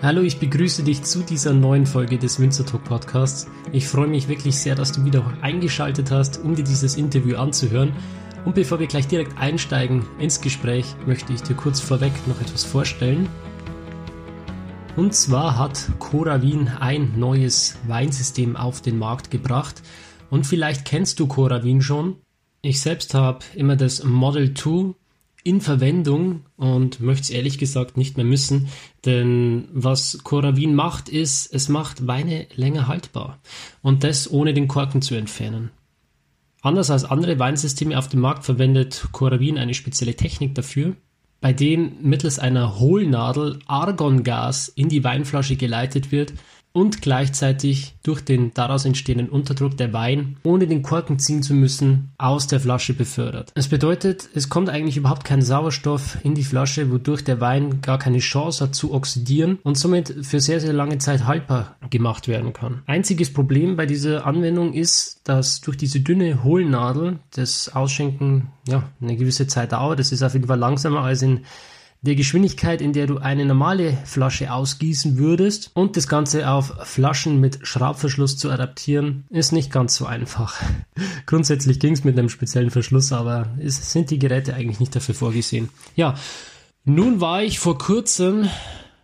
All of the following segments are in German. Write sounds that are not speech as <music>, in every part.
Hallo, ich begrüße dich zu dieser neuen Folge des Winzer Talk Podcasts. Ich freue mich wirklich sehr, dass du wieder eingeschaltet hast, um dir dieses Interview anzuhören. Und bevor wir gleich direkt einsteigen ins Gespräch, möchte ich dir kurz vorweg noch etwas vorstellen. Und zwar hat Cora Wien ein neues Weinsystem auf den Markt gebracht. Und vielleicht kennst du Cora Wien schon. Ich selbst habe immer das Model 2 in Verwendung und möchte es ehrlich gesagt nicht mehr müssen, denn was Coravin macht, ist, es macht Weine länger haltbar und das ohne den Korken zu entfernen. Anders als andere Weinsysteme auf dem Markt verwendet Coravin eine spezielle Technik dafür, bei dem mittels einer Hohlnadel Argongas in die Weinflasche geleitet wird, und gleichzeitig durch den daraus entstehenden Unterdruck der Wein, ohne den Korken ziehen zu müssen, aus der Flasche befördert. Es bedeutet, es kommt eigentlich überhaupt kein Sauerstoff in die Flasche, wodurch der Wein gar keine Chance hat zu oxidieren und somit für sehr, sehr lange Zeit haltbar gemacht werden kann. Einziges Problem bei dieser Anwendung ist, dass durch diese dünne Hohlnadel das Ausschenken ja, eine gewisse Zeit dauert. Das ist auf jeden Fall langsamer als in der Geschwindigkeit, in der du eine normale Flasche ausgießen würdest und das Ganze auf Flaschen mit Schraubverschluss zu adaptieren, ist nicht ganz so einfach. <laughs> Grundsätzlich ging es mit einem speziellen Verschluss, aber es sind die Geräte eigentlich nicht dafür vorgesehen. Ja, nun war ich vor kurzem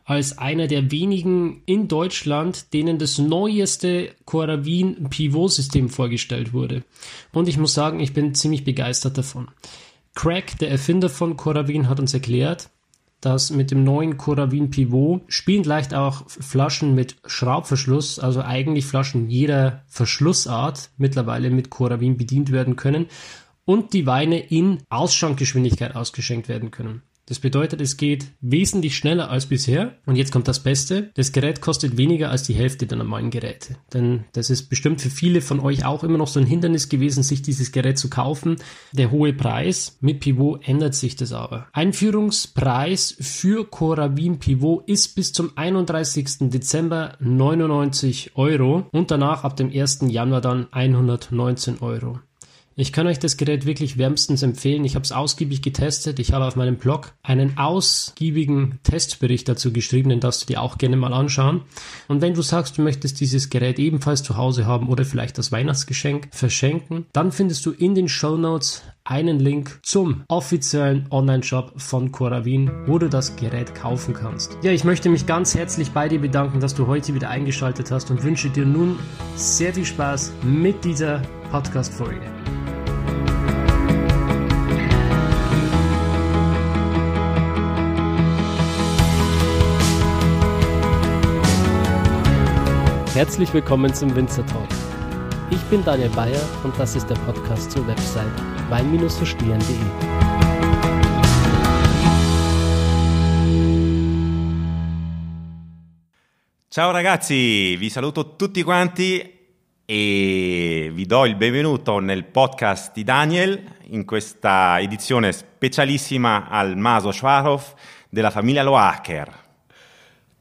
als einer der wenigen in Deutschland, denen das neueste Coravin Pivot System vorgestellt wurde. Und ich muss sagen, ich bin ziemlich begeistert davon. Craig, der Erfinder von Coravin, hat uns erklärt, dass mit dem neuen Coravin Pivot spielen leicht auch Flaschen mit Schraubverschluss, also eigentlich Flaschen jeder Verschlussart mittlerweile mit Coravin bedient werden können und die Weine in Ausschankgeschwindigkeit ausgeschenkt werden können. Das bedeutet, es geht wesentlich schneller als bisher. Und jetzt kommt das Beste. Das Gerät kostet weniger als die Hälfte der normalen Geräte. Denn das ist bestimmt für viele von euch auch immer noch so ein Hindernis gewesen, sich dieses Gerät zu kaufen. Der hohe Preis. Mit Pivot ändert sich das aber. Einführungspreis für Coravin Pivot ist bis zum 31. Dezember 99 Euro und danach ab dem 1. Januar dann 119 Euro. Ich kann euch das Gerät wirklich wärmstens empfehlen. Ich habe es ausgiebig getestet. Ich habe auf meinem Blog einen ausgiebigen Testbericht dazu geschrieben, den darfst du dir auch gerne mal anschauen. Und wenn du sagst, du möchtest dieses Gerät ebenfalls zu Hause haben oder vielleicht das Weihnachtsgeschenk verschenken, dann findest du in den Show Notes einen Link zum offiziellen Online-Shop von Coravin, wo du das Gerät kaufen kannst. Ja, ich möchte mich ganz herzlich bei dir bedanken, dass du heute wieder eingeschaltet hast und wünsche dir nun sehr viel Spaß mit dieser Podcast-Folge. Herzlich willkommen zum Winzer Talk. Ich bin Daniel Bayer und das ist der Podcast zur Website wein-verstehen.de. Ciao ragazzi, vi saluto tutti quanti e vi do il benvenuto nel podcast di Daniel in questa edizione specialissima al Maso Schwarow della famiglia Loacker.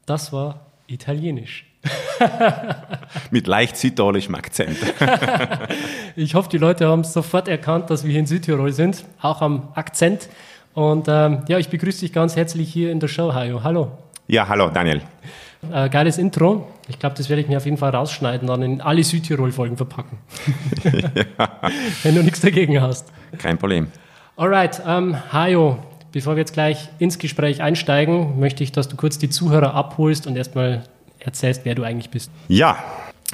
Das war italienisch. <laughs> Mit leicht südtirolischem Akzent. <laughs> ich hoffe, die Leute haben sofort erkannt, dass wir hier in Südtirol sind, auch am Akzent. Und ähm, ja, ich begrüße dich ganz herzlich hier in der Show, Hajo. Hallo. Ja, hallo, Daniel. Äh, geiles Intro. Ich glaube, das werde ich mir auf jeden Fall rausschneiden, dann in alle Südtirol-Folgen verpacken. <laughs> ja. Wenn du nichts dagegen hast. Kein Problem. Alright, ähm, Hajo, bevor wir jetzt gleich ins Gespräch einsteigen, möchte ich, dass du kurz die Zuhörer abholst und erstmal erzählst, wer du eigentlich bist. Ja,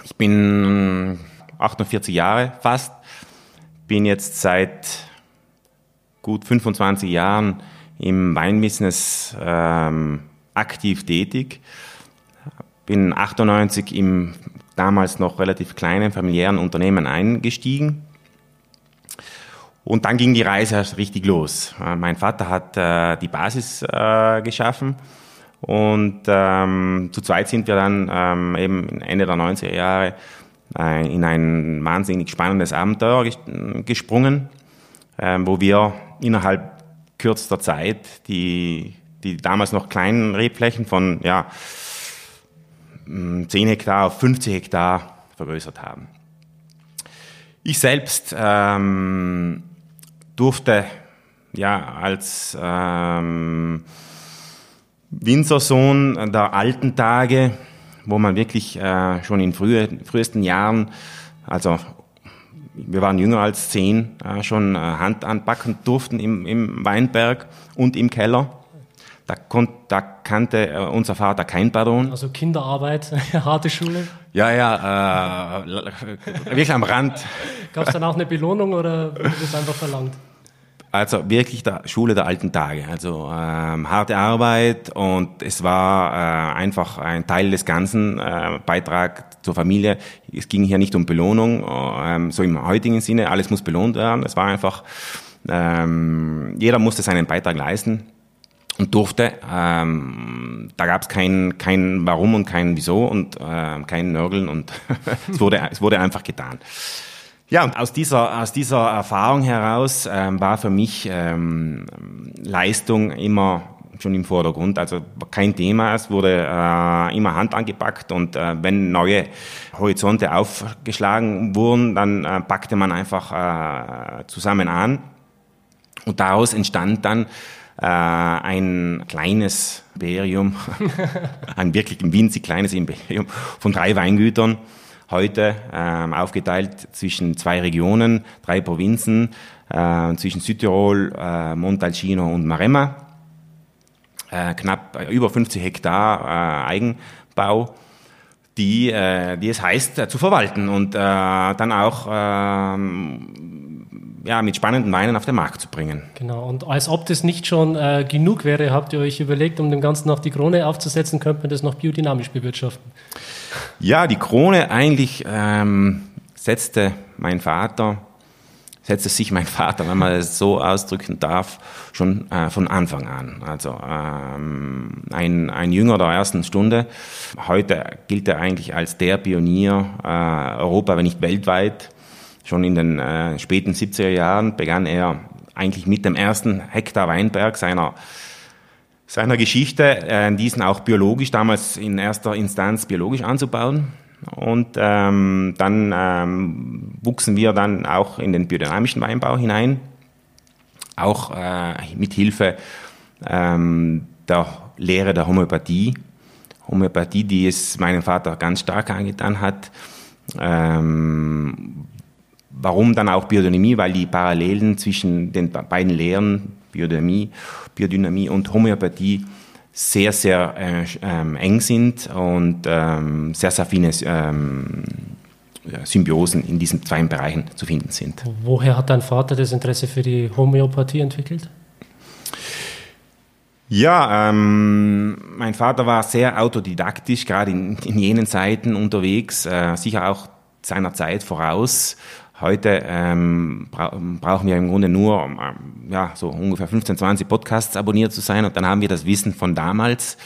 ich bin 48 Jahre fast, bin jetzt seit gut 25 Jahren im Weinbusiness ähm, aktiv tätig. Bin 98 im damals noch relativ kleinen familiären Unternehmen eingestiegen. Und dann ging die Reise erst richtig los. Äh, mein Vater hat äh, die Basis äh, geschaffen und ähm, zu zweit sind wir dann ähm, eben Ende der 90er Jahre äh, in ein wahnsinnig spannendes Abenteuer ges gesprungen, äh, wo wir innerhalb kürzester Zeit die, die damals noch kleinen Rebflächen von ja, 10 Hektar auf 50 Hektar vergrößert haben. Ich selbst ähm, durfte ja als ähm, Winzersohn der alten Tage, wo man wirklich äh, schon in frühe, frühesten Jahren, also wir waren jünger als zehn, äh, schon äh, Hand anpacken durften im, im Weinberg und im Keller. Da, konnt, da kannte äh, unser Vater kein Pardon. Also Kinderarbeit, <laughs> harte Schule. Ja, ja, äh, wirklich am Rand. Gab es dann auch eine Belohnung oder wurde das einfach verlangt? Also wirklich der Schule der alten Tage. Also ähm, harte Arbeit und es war äh, einfach ein Teil des ganzen äh, Beitrag zur Familie. Es ging hier nicht um Belohnung, ähm, so im heutigen Sinne. Alles muss belohnt werden. Es war einfach, ähm, jeder musste seinen Beitrag leisten und durfte. Ähm, da gab es kein, kein Warum und kein Wieso und äh, kein Nörgeln und <laughs> es, wurde, es wurde einfach getan. Ja, und aus dieser, aus dieser Erfahrung heraus ähm, war für mich ähm, Leistung immer schon im Vordergrund. Also kein Thema, es wurde äh, immer Hand angepackt und äh, wenn neue Horizonte aufgeschlagen wurden, dann äh, packte man einfach äh, zusammen an. Und daraus entstand dann äh, ein kleines Imperium, <laughs> ein wirklich winzig kleines Imperium von drei Weingütern, heute ähm, aufgeteilt zwischen zwei Regionen, drei Provinzen, äh, zwischen Südtirol, äh, Montalcino und Maremma. Äh, knapp äh, über 50 Hektar äh, Eigenbau, die, äh, die es heißt äh, zu verwalten und äh, dann auch ähm, ja, mit spannenden Weinen auf den Markt zu bringen. Genau, und als ob das nicht schon äh, genug wäre, habt ihr euch überlegt, um dem Ganzen noch die Krone aufzusetzen, könnte man das noch biodynamisch bewirtschaften? Ja, die Krone eigentlich ähm, setzte mein Vater, setzte sich mein Vater, wenn man es so ausdrücken darf, schon äh, von Anfang an. Also ähm, ein, ein Jünger der ersten Stunde. Heute gilt er eigentlich als der Pionier äh, Europa, wenn nicht weltweit. Schon in den äh, späten 70er Jahren begann er eigentlich mit dem ersten Hektar Weinberg seiner seiner Geschichte, äh, diesen auch biologisch, damals in erster Instanz biologisch anzubauen. Und ähm, dann ähm, wuchsen wir dann auch in den biodynamischen Weinbau hinein, auch äh, mit Hilfe ähm, der Lehre der Homöopathie. Homöopathie, die es meinem Vater ganz stark angetan hat. Ähm, warum dann auch Biodynamie? Weil die Parallelen zwischen den beiden Lehren, Biodynamie, Biodynamie und Homöopathie, sehr, sehr äh, ähm, eng sind und ähm, sehr, sehr viele ähm, Symbiosen in diesen zwei Bereichen zu finden sind. Woher hat dein Vater das Interesse für die Homöopathie entwickelt? Ja, ähm, mein Vater war sehr autodidaktisch, gerade in, in jenen Zeiten unterwegs, äh, sicher auch seiner Zeit voraus. Heute ähm, bra brauchen wir im Grunde nur ähm, ja, so ungefähr 15, 20 Podcasts abonniert zu sein und dann haben wir das Wissen von damals.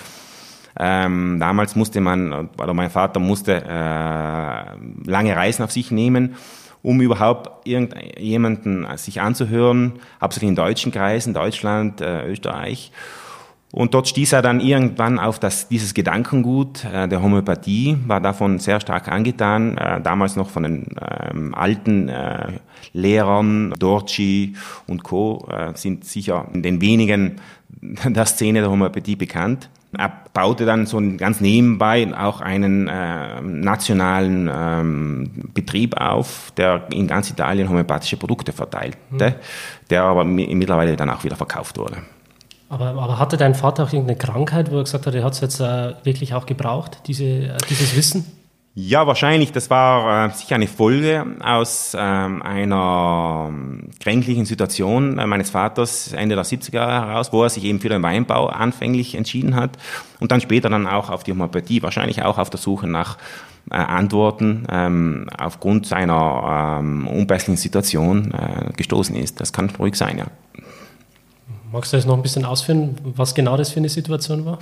Ähm, damals musste man, oder mein Vater musste äh, lange Reisen auf sich nehmen, um überhaupt irgendjemanden sich anzuhören, hauptsächlich in deutschen Kreisen, Deutschland, äh, Österreich. Und dort stieß er dann irgendwann auf das, dieses Gedankengut äh, der Homöopathie, war davon sehr stark angetan, äh, damals noch von den ähm, alten äh, Lehrern, Dorci und Co. Äh, sind sicher in den wenigen <laughs> der Szene der Homöopathie bekannt. Er baute dann so ganz nebenbei auch einen äh, nationalen ähm, Betrieb auf, der in ganz Italien homöopathische Produkte verteilte, mhm. der aber mittlerweile dann auch wieder verkauft wurde. Aber, aber, hatte dein Vater auch irgendeine Krankheit, wo er gesagt hat, er hat es jetzt äh, wirklich auch gebraucht, diese, äh, dieses Wissen? Ja, wahrscheinlich. Das war äh, sicher eine Folge aus ähm, einer ähm, kränklichen Situation äh, meines Vaters Ende der 70er Jahre heraus, wo er sich eben für den Weinbau anfänglich entschieden hat und dann später dann auch auf die Homöopathie, wahrscheinlich auch auf der Suche nach äh, Antworten ähm, aufgrund seiner ähm, unbesslichen Situation äh, gestoßen ist. Das kann ruhig sein, ja. Magst du das noch ein bisschen ausführen, was genau das für eine Situation war?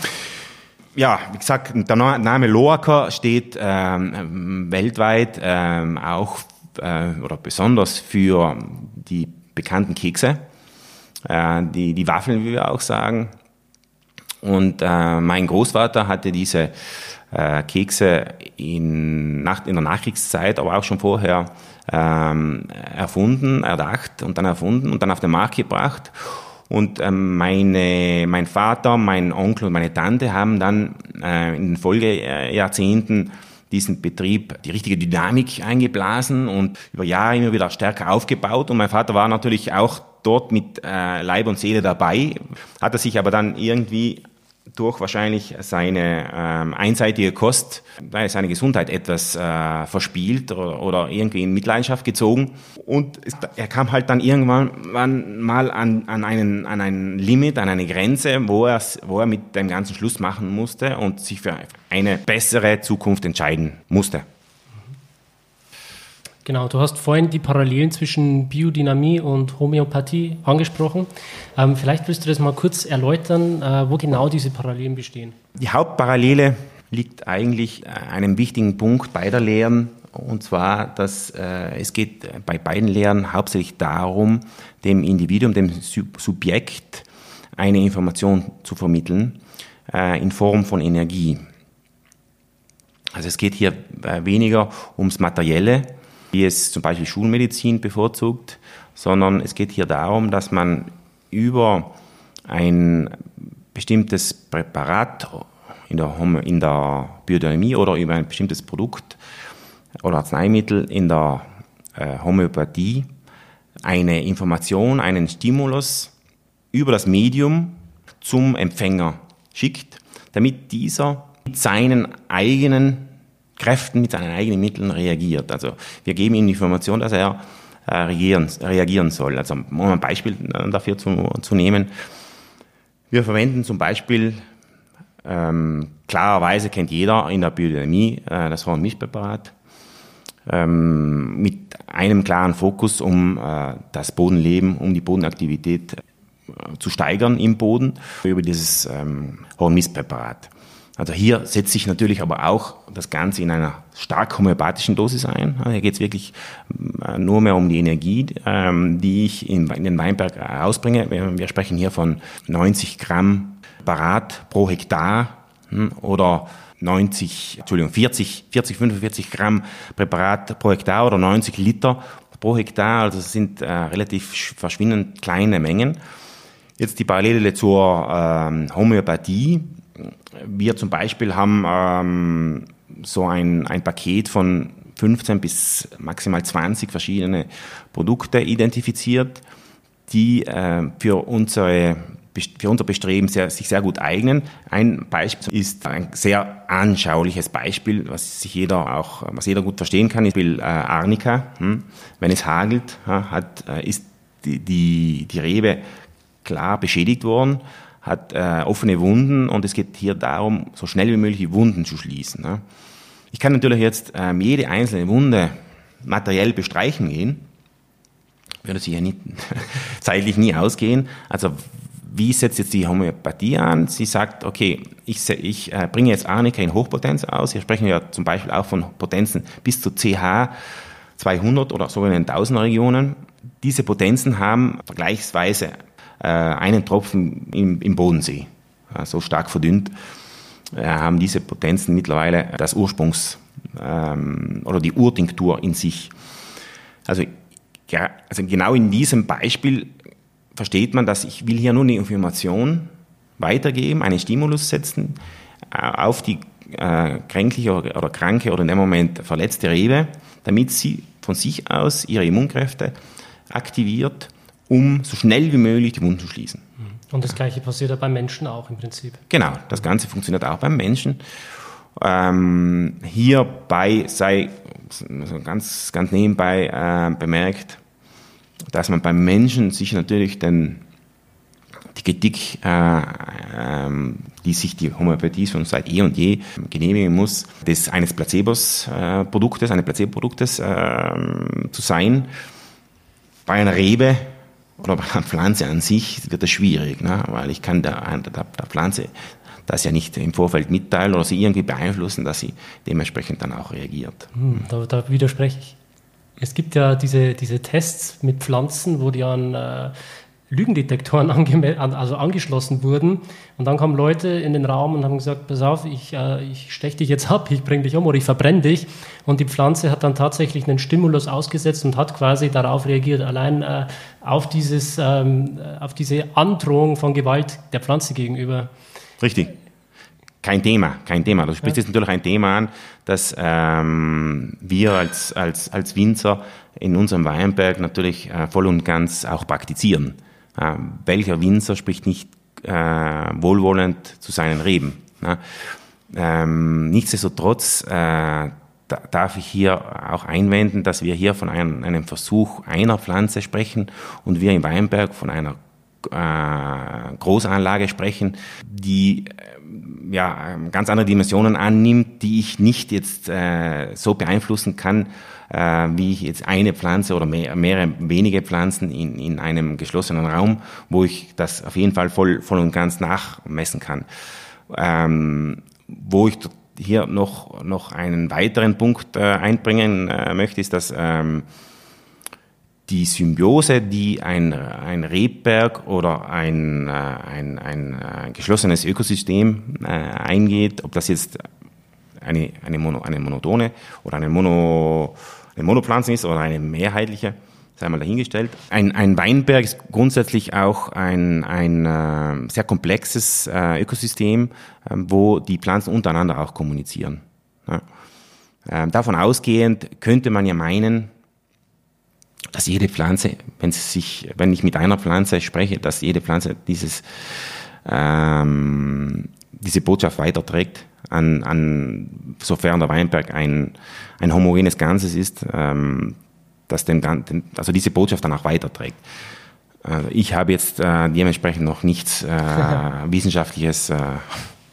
Ja, wie gesagt, der Name Loacker steht ähm, weltweit ähm, auch äh, oder besonders für die bekannten Kekse, äh, die, die Waffeln, wie wir auch sagen. Und äh, mein Großvater hatte diese äh, Kekse in, nach, in der Nachkriegszeit, aber auch schon vorher ähm, erfunden, erdacht und dann erfunden und dann auf den Markt gebracht. Und ähm, meine, mein Vater, mein Onkel und meine Tante haben dann äh, in den Folgejahrzehnten diesen Betrieb die richtige Dynamik eingeblasen und über Jahre immer wieder stärker aufgebaut. Und mein Vater war natürlich auch dort mit äh, Leib und Seele dabei, hat er sich aber dann irgendwie durch wahrscheinlich seine ähm, einseitige Kost, seine Gesundheit etwas äh, verspielt oder, oder, irgendwie in Mitleidenschaft gezogen. Und er kam halt dann irgendwann mal an, an, einen, an ein Limit, an eine Grenze, wo er, wo er mit dem ganzen Schluss machen musste und sich für eine bessere Zukunft entscheiden musste. Genau, du hast vorhin die Parallelen zwischen Biodynamie und Homöopathie angesprochen. Ähm, vielleicht willst du das mal kurz erläutern, äh, wo genau diese Parallelen bestehen. Die Hauptparallele liegt eigentlich an einem wichtigen Punkt beider Lehren, und zwar, dass äh, es geht bei beiden Lehren hauptsächlich darum, dem Individuum, dem Subjekt eine Information zu vermitteln äh, in Form von Energie. Also es geht hier äh, weniger ums Materielle, wie es zum Beispiel Schulmedizin bevorzugt, sondern es geht hier darum, dass man über ein bestimmtes Präparat in der, in der Biodynamie oder über ein bestimmtes Produkt oder Arzneimittel in der äh, Homöopathie eine Information, einen Stimulus über das Medium zum Empfänger schickt, damit dieser mit seinen eigenen Kräften, mit seinen eigenen Mitteln reagiert. Also wir geben ihm die Information, dass er äh, reagieren, reagieren soll. Also um ein Beispiel äh, dafür zu, zu nehmen. Wir verwenden zum Beispiel, ähm, klarerweise kennt jeder in der Biodynamie äh, das Hornmischpräparat ähm, mit einem klaren Fokus, um äh, das Bodenleben, um die Bodenaktivität äh, zu steigern im Boden über dieses ähm, Hornmistpräparat. Also hier setzt sich natürlich aber auch das Ganze in einer stark homöopathischen Dosis ein. Hier geht es wirklich äh, nur mehr um die Energie, ähm, die ich in den Weinberg ausbringe. Wir sprechen hier von 90 Gramm Barat pro Hektar hm, oder 90, Entschuldigung, 40, 40, 45 Gramm Präparat pro Hektar oder 90 Liter pro Hektar. Also das sind äh, relativ verschwindend kleine Mengen. Jetzt die Parallele zur ähm, Homöopathie wir zum Beispiel haben ähm, so ein, ein Paket von 15 bis maximal 20 verschiedene Produkte identifiziert, die äh, für unsere für unser Bestreben sehr, sich sehr gut eignen. Ein Beispiel ist ein sehr anschauliches Beispiel, was sich jeder auch, was jeder gut verstehen kann, ist äh, Arnika. Hm? Wenn es hagelt, hat, äh, ist die, die, die Rebe klar beschädigt worden hat äh, offene Wunden und es geht hier darum, so schnell wie möglich die Wunden zu schließen. Ne? Ich kann natürlich jetzt ähm, jede einzelne Wunde materiell bestreichen gehen, würde sich ja nicht, <laughs> zeitlich nie ausgehen. Also wie setzt jetzt die Homöopathie an? Sie sagt, okay, ich, ich äh, bringe jetzt Arnika in Hochpotenz aus. Hier sprechen wir ja zum Beispiel auch von Potenzen bis zu CH 200 oder sogenannten Tausender-Regionen. Diese Potenzen haben vergleichsweise einen Tropfen im, im Bodensee. so stark verdünnt äh, haben diese Potenzen mittlerweile das Ursprungs- ähm, oder die Urtinktur in sich. Also, ja, also genau in diesem Beispiel versteht man, dass ich will hier nur eine Information weitergeben, einen Stimulus setzen äh, auf die äh, kränkliche oder kranke oder in dem Moment verletzte Rebe, damit sie von sich aus ihre Immunkräfte aktiviert um so schnell wie möglich die Wunden zu schließen. Und das Gleiche passiert ja beim Menschen auch im Prinzip. Genau, das Ganze funktioniert auch beim Menschen. Ähm, hierbei sei ganz, ganz nebenbei äh, bemerkt, dass man beim Menschen sich natürlich den, die Kritik, äh, äh, die sich die Homöopathie schon seit eh und je genehmigen muss, des eines Placebos-Produktes, äh, eines Placebo-Produktes äh, zu sein. Bei einer Rebe oder bei einer Pflanze an sich wird das schwierig, ne? weil ich kann der, der, der Pflanze das ja nicht im Vorfeld mitteilen oder sie irgendwie beeinflussen, dass sie dementsprechend dann auch reagiert. Hm, da, da, widerspreche ich. Es gibt ja diese, diese Tests mit Pflanzen, wo die an äh, Lügendetektoren also angeschlossen wurden. Und dann kamen Leute in den Raum und haben gesagt, pass auf, ich, äh, ich steche dich jetzt ab, <laughs> ich bringe dich um oder ich verbrenne dich. Und die Pflanze hat dann tatsächlich einen Stimulus ausgesetzt und hat quasi darauf reagiert, allein äh, auf, dieses, ähm, auf diese Androhung von Gewalt der Pflanze gegenüber. Richtig. Kein Thema, kein Thema. Du sprichst ja. jetzt natürlich ein Thema an, das ähm, wir als, als, als Winzer in unserem Weinberg natürlich äh, voll und ganz auch praktizieren. Äh, welcher Winzer spricht nicht äh, wohlwollend zu seinen Reben? Ne? Ähm, nichtsdestotrotz äh, darf ich hier auch einwenden, dass wir hier von einem, einem, Versuch einer Pflanze sprechen und wir im Weinberg von einer äh, Großanlage sprechen, die äh, ja, ganz andere Dimensionen annimmt, die ich nicht jetzt äh, so beeinflussen kann, äh, wie ich jetzt eine Pflanze oder mehr, mehrere wenige Pflanzen in, in einem geschlossenen Raum, wo ich das auf jeden Fall voll, voll und ganz nachmessen kann. Ähm, wo ich hier noch, noch einen weiteren Punkt äh, einbringen äh, möchte, ist, dass ähm, die Symbiose, die ein, ein Rebberg oder ein, äh, ein, ein, äh, geschlossenes Ökosystem äh, eingeht, ob das jetzt eine, eine, Mono, eine monotone oder eine, Mono, eine Monopflanze ist oder eine mehrheitliche, sei mal dahingestellt. Ein, ein Weinberg ist grundsätzlich auch ein, ein äh, sehr komplexes äh, Ökosystem, äh, wo die Pflanzen untereinander auch kommunizieren. Ja. Ähm, davon ausgehend könnte man ja meinen, dass jede Pflanze, wenn sie sich, wenn ich mit einer Pflanze spreche, dass jede Pflanze dieses, ähm, diese Botschaft weiterträgt, an, an sofern der Weinberg ein, ein homogenes Ganzes ist, ähm, dass den, also diese Botschaft dann auch weiterträgt. Äh, ich habe jetzt äh, dementsprechend noch nichts äh, <laughs> Wissenschaftliches äh,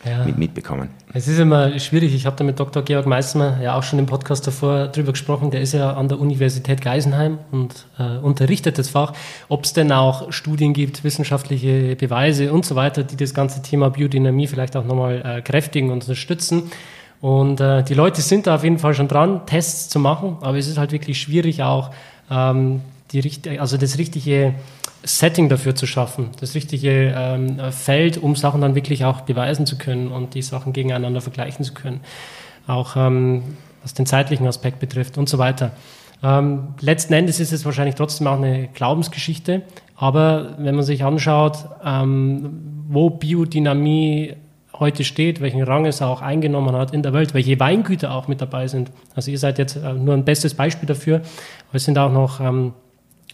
ja. mit, mitbekommen. Es ist immer schwierig. Ich habe da mit Dr. Georg Meissner ja auch schon im Podcast davor drüber gesprochen. Der ist ja an der Universität Geisenheim und äh, unterrichtet das Fach. Ob es denn auch Studien gibt, wissenschaftliche Beweise und so weiter, die das ganze Thema Biodynamie vielleicht auch nochmal äh, kräftigen und unterstützen. Und äh, die Leute sind da auf jeden Fall schon dran, Tests zu machen, aber es ist halt wirklich schwierig auch ähm, die, also das richtige Setting dafür zu schaffen, das richtige ähm, Feld, um Sachen dann wirklich auch beweisen zu können und die Sachen gegeneinander vergleichen zu können. Auch ähm, was den zeitlichen Aspekt betrifft und so weiter. Ähm, letzten Endes ist es wahrscheinlich trotzdem auch eine Glaubensgeschichte, aber wenn man sich anschaut, ähm, wo Biodynamie heute steht, welchen Rang es auch eingenommen hat in der Welt, welche Weingüter auch mit dabei sind. Also ihr seid jetzt äh, nur ein bestes Beispiel dafür, aber es sind auch noch ähm,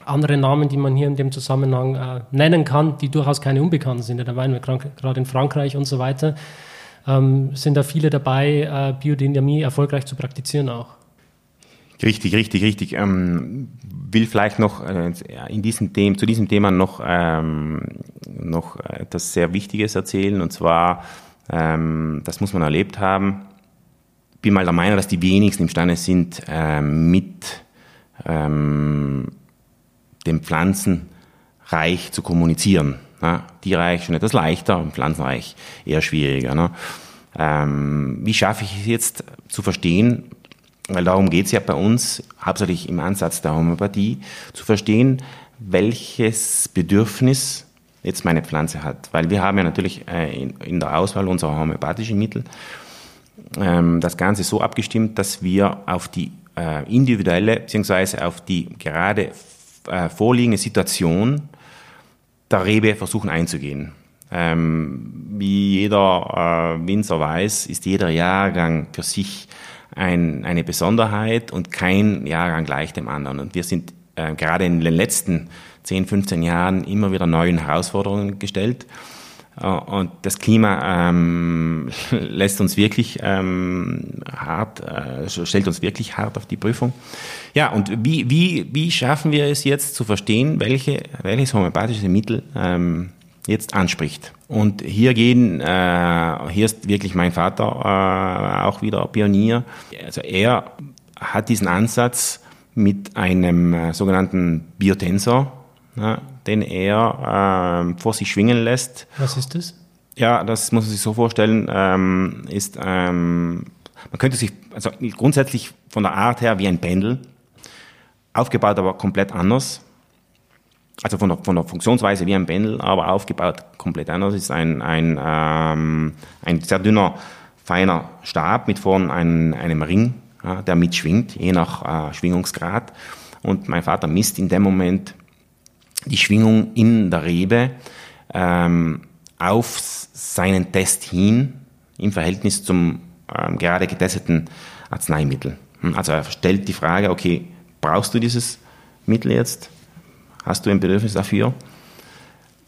andere Namen, die man hier in dem Zusammenhang äh, nennen kann, die durchaus keine Unbekannten sind. Da waren wir gerade in Frankreich und so weiter, ähm, sind da viele dabei, äh, Biodynamie erfolgreich zu praktizieren auch. Richtig, richtig, richtig. Ähm, will vielleicht noch äh, in diesem Thema, zu diesem Thema noch, ähm, noch etwas sehr Wichtiges erzählen. Und zwar, ähm, das muss man erlebt haben. Bin mal der Meinung, dass die wenigsten imstande sind, ähm, mit ähm, dem Pflanzenreich zu kommunizieren. Ne? Tierreich schon etwas leichter, Pflanzenreich eher schwieriger. Ne? Ähm, wie schaffe ich es jetzt zu verstehen, weil darum geht es ja bei uns, hauptsächlich im Ansatz der Homöopathie, zu verstehen, welches Bedürfnis jetzt meine Pflanze hat. Weil wir haben ja natürlich äh, in, in, der Auswahl unserer homöopathischen Mittel ähm, das Ganze so abgestimmt, dass wir auf die äh, individuelle bzw. auf die gerade äh, vorliegende Situation der Rebe versuchen einzugehen. Ähm, wie jeder äh, Winzer weiß, ist jeder Jahrgang für sich ein, eine Besonderheit und kein Jahrgang gleich dem anderen. Und wir sind äh, gerade in den letzten 10, 15 Jahren immer wieder neuen Herausforderungen gestellt. Äh, und das Klima ähm, <laughs> lässt uns wirklich ähm, hart, äh, stellt uns wirklich hart auf die Prüfung. Ja, und wie, wie, wie schaffen wir es jetzt zu verstehen, welche, welches homöopathische Mittel ähm, jetzt anspricht? Und hier gehen, äh, hier ist wirklich mein Vater äh, auch wieder Pionier. Also er hat diesen Ansatz mit einem äh, sogenannten Biotensor, ja, den er äh, vor sich schwingen lässt. Was ist das? Ja, das muss man sich so vorstellen, ähm, ist, ähm, man könnte sich, also grundsätzlich von der Art her wie ein Pendel, aufgebaut aber komplett anders. also von der, von der Funktionsweise wie ein Pendel, aber aufgebaut komplett anders. Ist ein, ein, ähm, ein sehr dünner, feiner Stab mit vorn einem, einem Ring, ja, der mitschwingt, je nach äh, Schwingungsgrad. Und mein Vater misst in dem Moment die Schwingung in der Rebe ähm, auf seinen Test hin im Verhältnis zum ähm, gerade getesteten Arzneimittel. Hm, also er stellt die Frage, okay, brauchst du dieses Mittel jetzt? Hast du ein Bedürfnis dafür?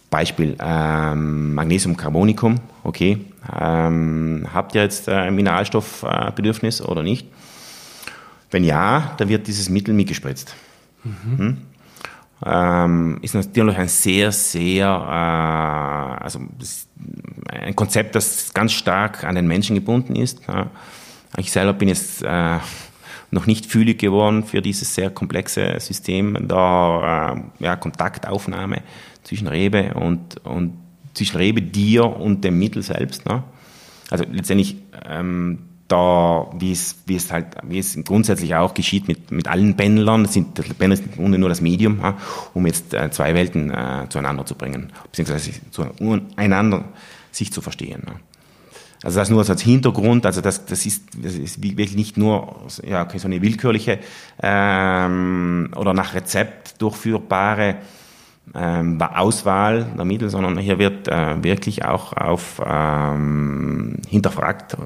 Beispiel ähm, Magnesiumcarbonicum, okay. Ähm, habt ihr jetzt äh, ein Mineralstoffbedürfnis oder nicht? Wenn ja, dann wird dieses Mittel mitgespritzt. Mhm. Hm? Ähm, ist natürlich ein sehr, sehr, äh, also ein Konzept, das ganz stark an den Menschen gebunden ist. Ja. Ich selber bin jetzt äh, noch nicht fühlig geworden für dieses sehr komplexe System der äh, ja, Kontaktaufnahme zwischen Rebe und, und zwischen Rebe, dir und dem Mittel selbst. Ne? Also letztendlich ähm, da, wie es, wie es halt, wie es grundsätzlich auch geschieht mit, mit allen Pendlern, sind, Pendler sind nur das Medium, ja, um jetzt äh, zwei Welten äh, zueinander zu bringen, beziehungsweise zueinander sich zu verstehen. Ne? Also das nur als Hintergrund, also das, das, ist, das ist wirklich nicht nur ja, so eine willkürliche ähm, oder nach Rezept durchführbare ähm, Auswahl der Mittel, sondern hier wird äh, wirklich auch auf ähm, hinterfragt,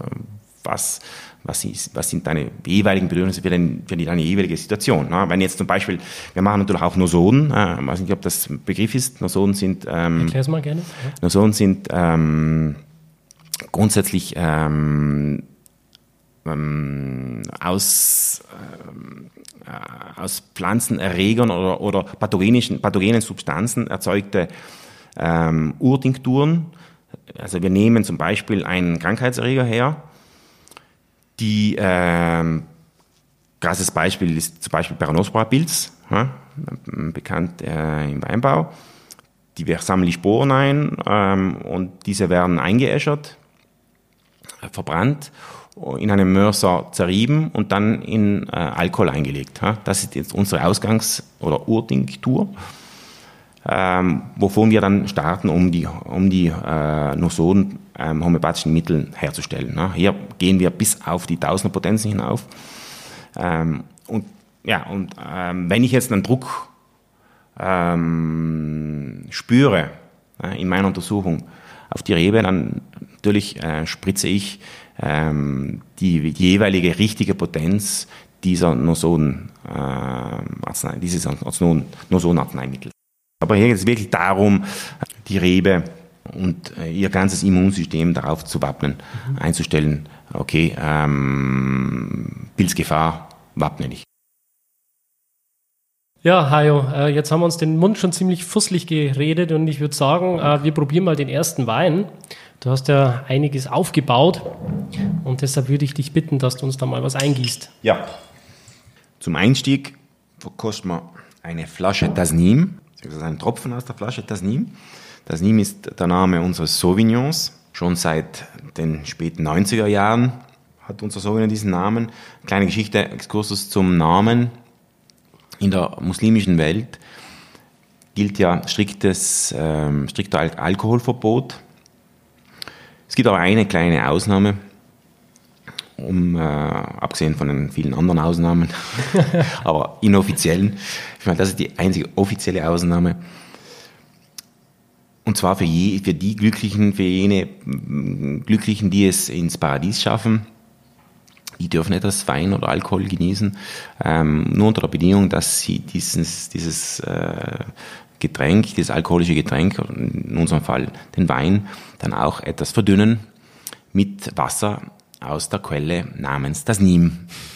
was, was, ist, was sind deine jeweiligen Bedürfnisse für, den, für deine jeweilige Situation. Ne? Wenn jetzt zum Beispiel, wir machen natürlich auch Nosoden, äh, ich weiß nicht, ob das Begriff ist, Nosoden sind... Ähm, Erklär's mal gerne. Ja. Nosoden sind ähm, grundsätzlich ähm, ähm, aus, äh, aus Pflanzenerregern oder, oder pathogenischen, pathogenen Substanzen erzeugte ähm, Urtinkturen. Also wir nehmen zum Beispiel einen Krankheitserreger her, die ähm, krasses Beispiel ist zum Beispiel Peronospora-Pilz, ja, bekannt äh, im Weinbau. Die wir sammeln die Sporen ein ähm, und diese werden eingeäschert verbrannt, in einem Mörser zerrieben und dann in äh, Alkohol eingelegt. Ja? Das ist jetzt unsere Ausgangs- oder Urtinktur, ähm, wovon wir dann starten, um die, um die äh, Nosoden ähm, homöopathischen Mittel herzustellen. Ja? Hier gehen wir bis auf die Tausender Potenzen hinauf. Ähm, und ja, und ähm, wenn ich jetzt einen Druck ähm, spüre äh, in meiner Untersuchung auf die Rebe, dann natürlich äh, spritze ich ähm, die, jeweilige richtige Potenz dieser Nosoden, äh, dieses Nosodenarzneimittel. Aber hier geht es wirklich darum, die Rebe und äh, ihr ganzes Immunsystem darauf zu wappnen, mhm. einzustellen, okay, ähm, Pilzgefahr wappne ich. Ja, Hajo, äh, jetzt haben wir uns den Mund schon ziemlich fusselig geredet und ich würde sagen, äh, wir probieren mal den ersten Wein. Du hast ja einiges aufgebaut und deshalb würde ich dich bitten, dass du uns da mal was eingießt. Ja. Zum Einstieg verkosten wir eine Flasche Tasnim, also einen Tropfen aus der Flasche Tasnim. Tasnim ist der Name unseres Sauvignons. Schon seit den späten 90er Jahren hat unser Sauvignon diesen Namen. Kleine Geschichte, Exkursus zum Namen. In der muslimischen Welt gilt ja striktes, ähm, strikter Al Alkoholverbot es gibt aber eine kleine Ausnahme, um, äh, abgesehen von den vielen anderen Ausnahmen, <laughs> aber inoffiziellen. Ich meine, das ist die einzige offizielle Ausnahme. Und zwar für, je, für die Glücklichen, für jene mm, Glücklichen, die es ins Paradies schaffen. Die dürfen etwas Wein oder Alkohol genießen, ähm, nur unter der Bedingung, dass sie dieses, dieses äh, Getränk, dieses alkoholische Getränk, in unserem Fall den Wein, dann auch etwas verdünnen mit Wasser aus der Quelle namens das Nim. <laughs>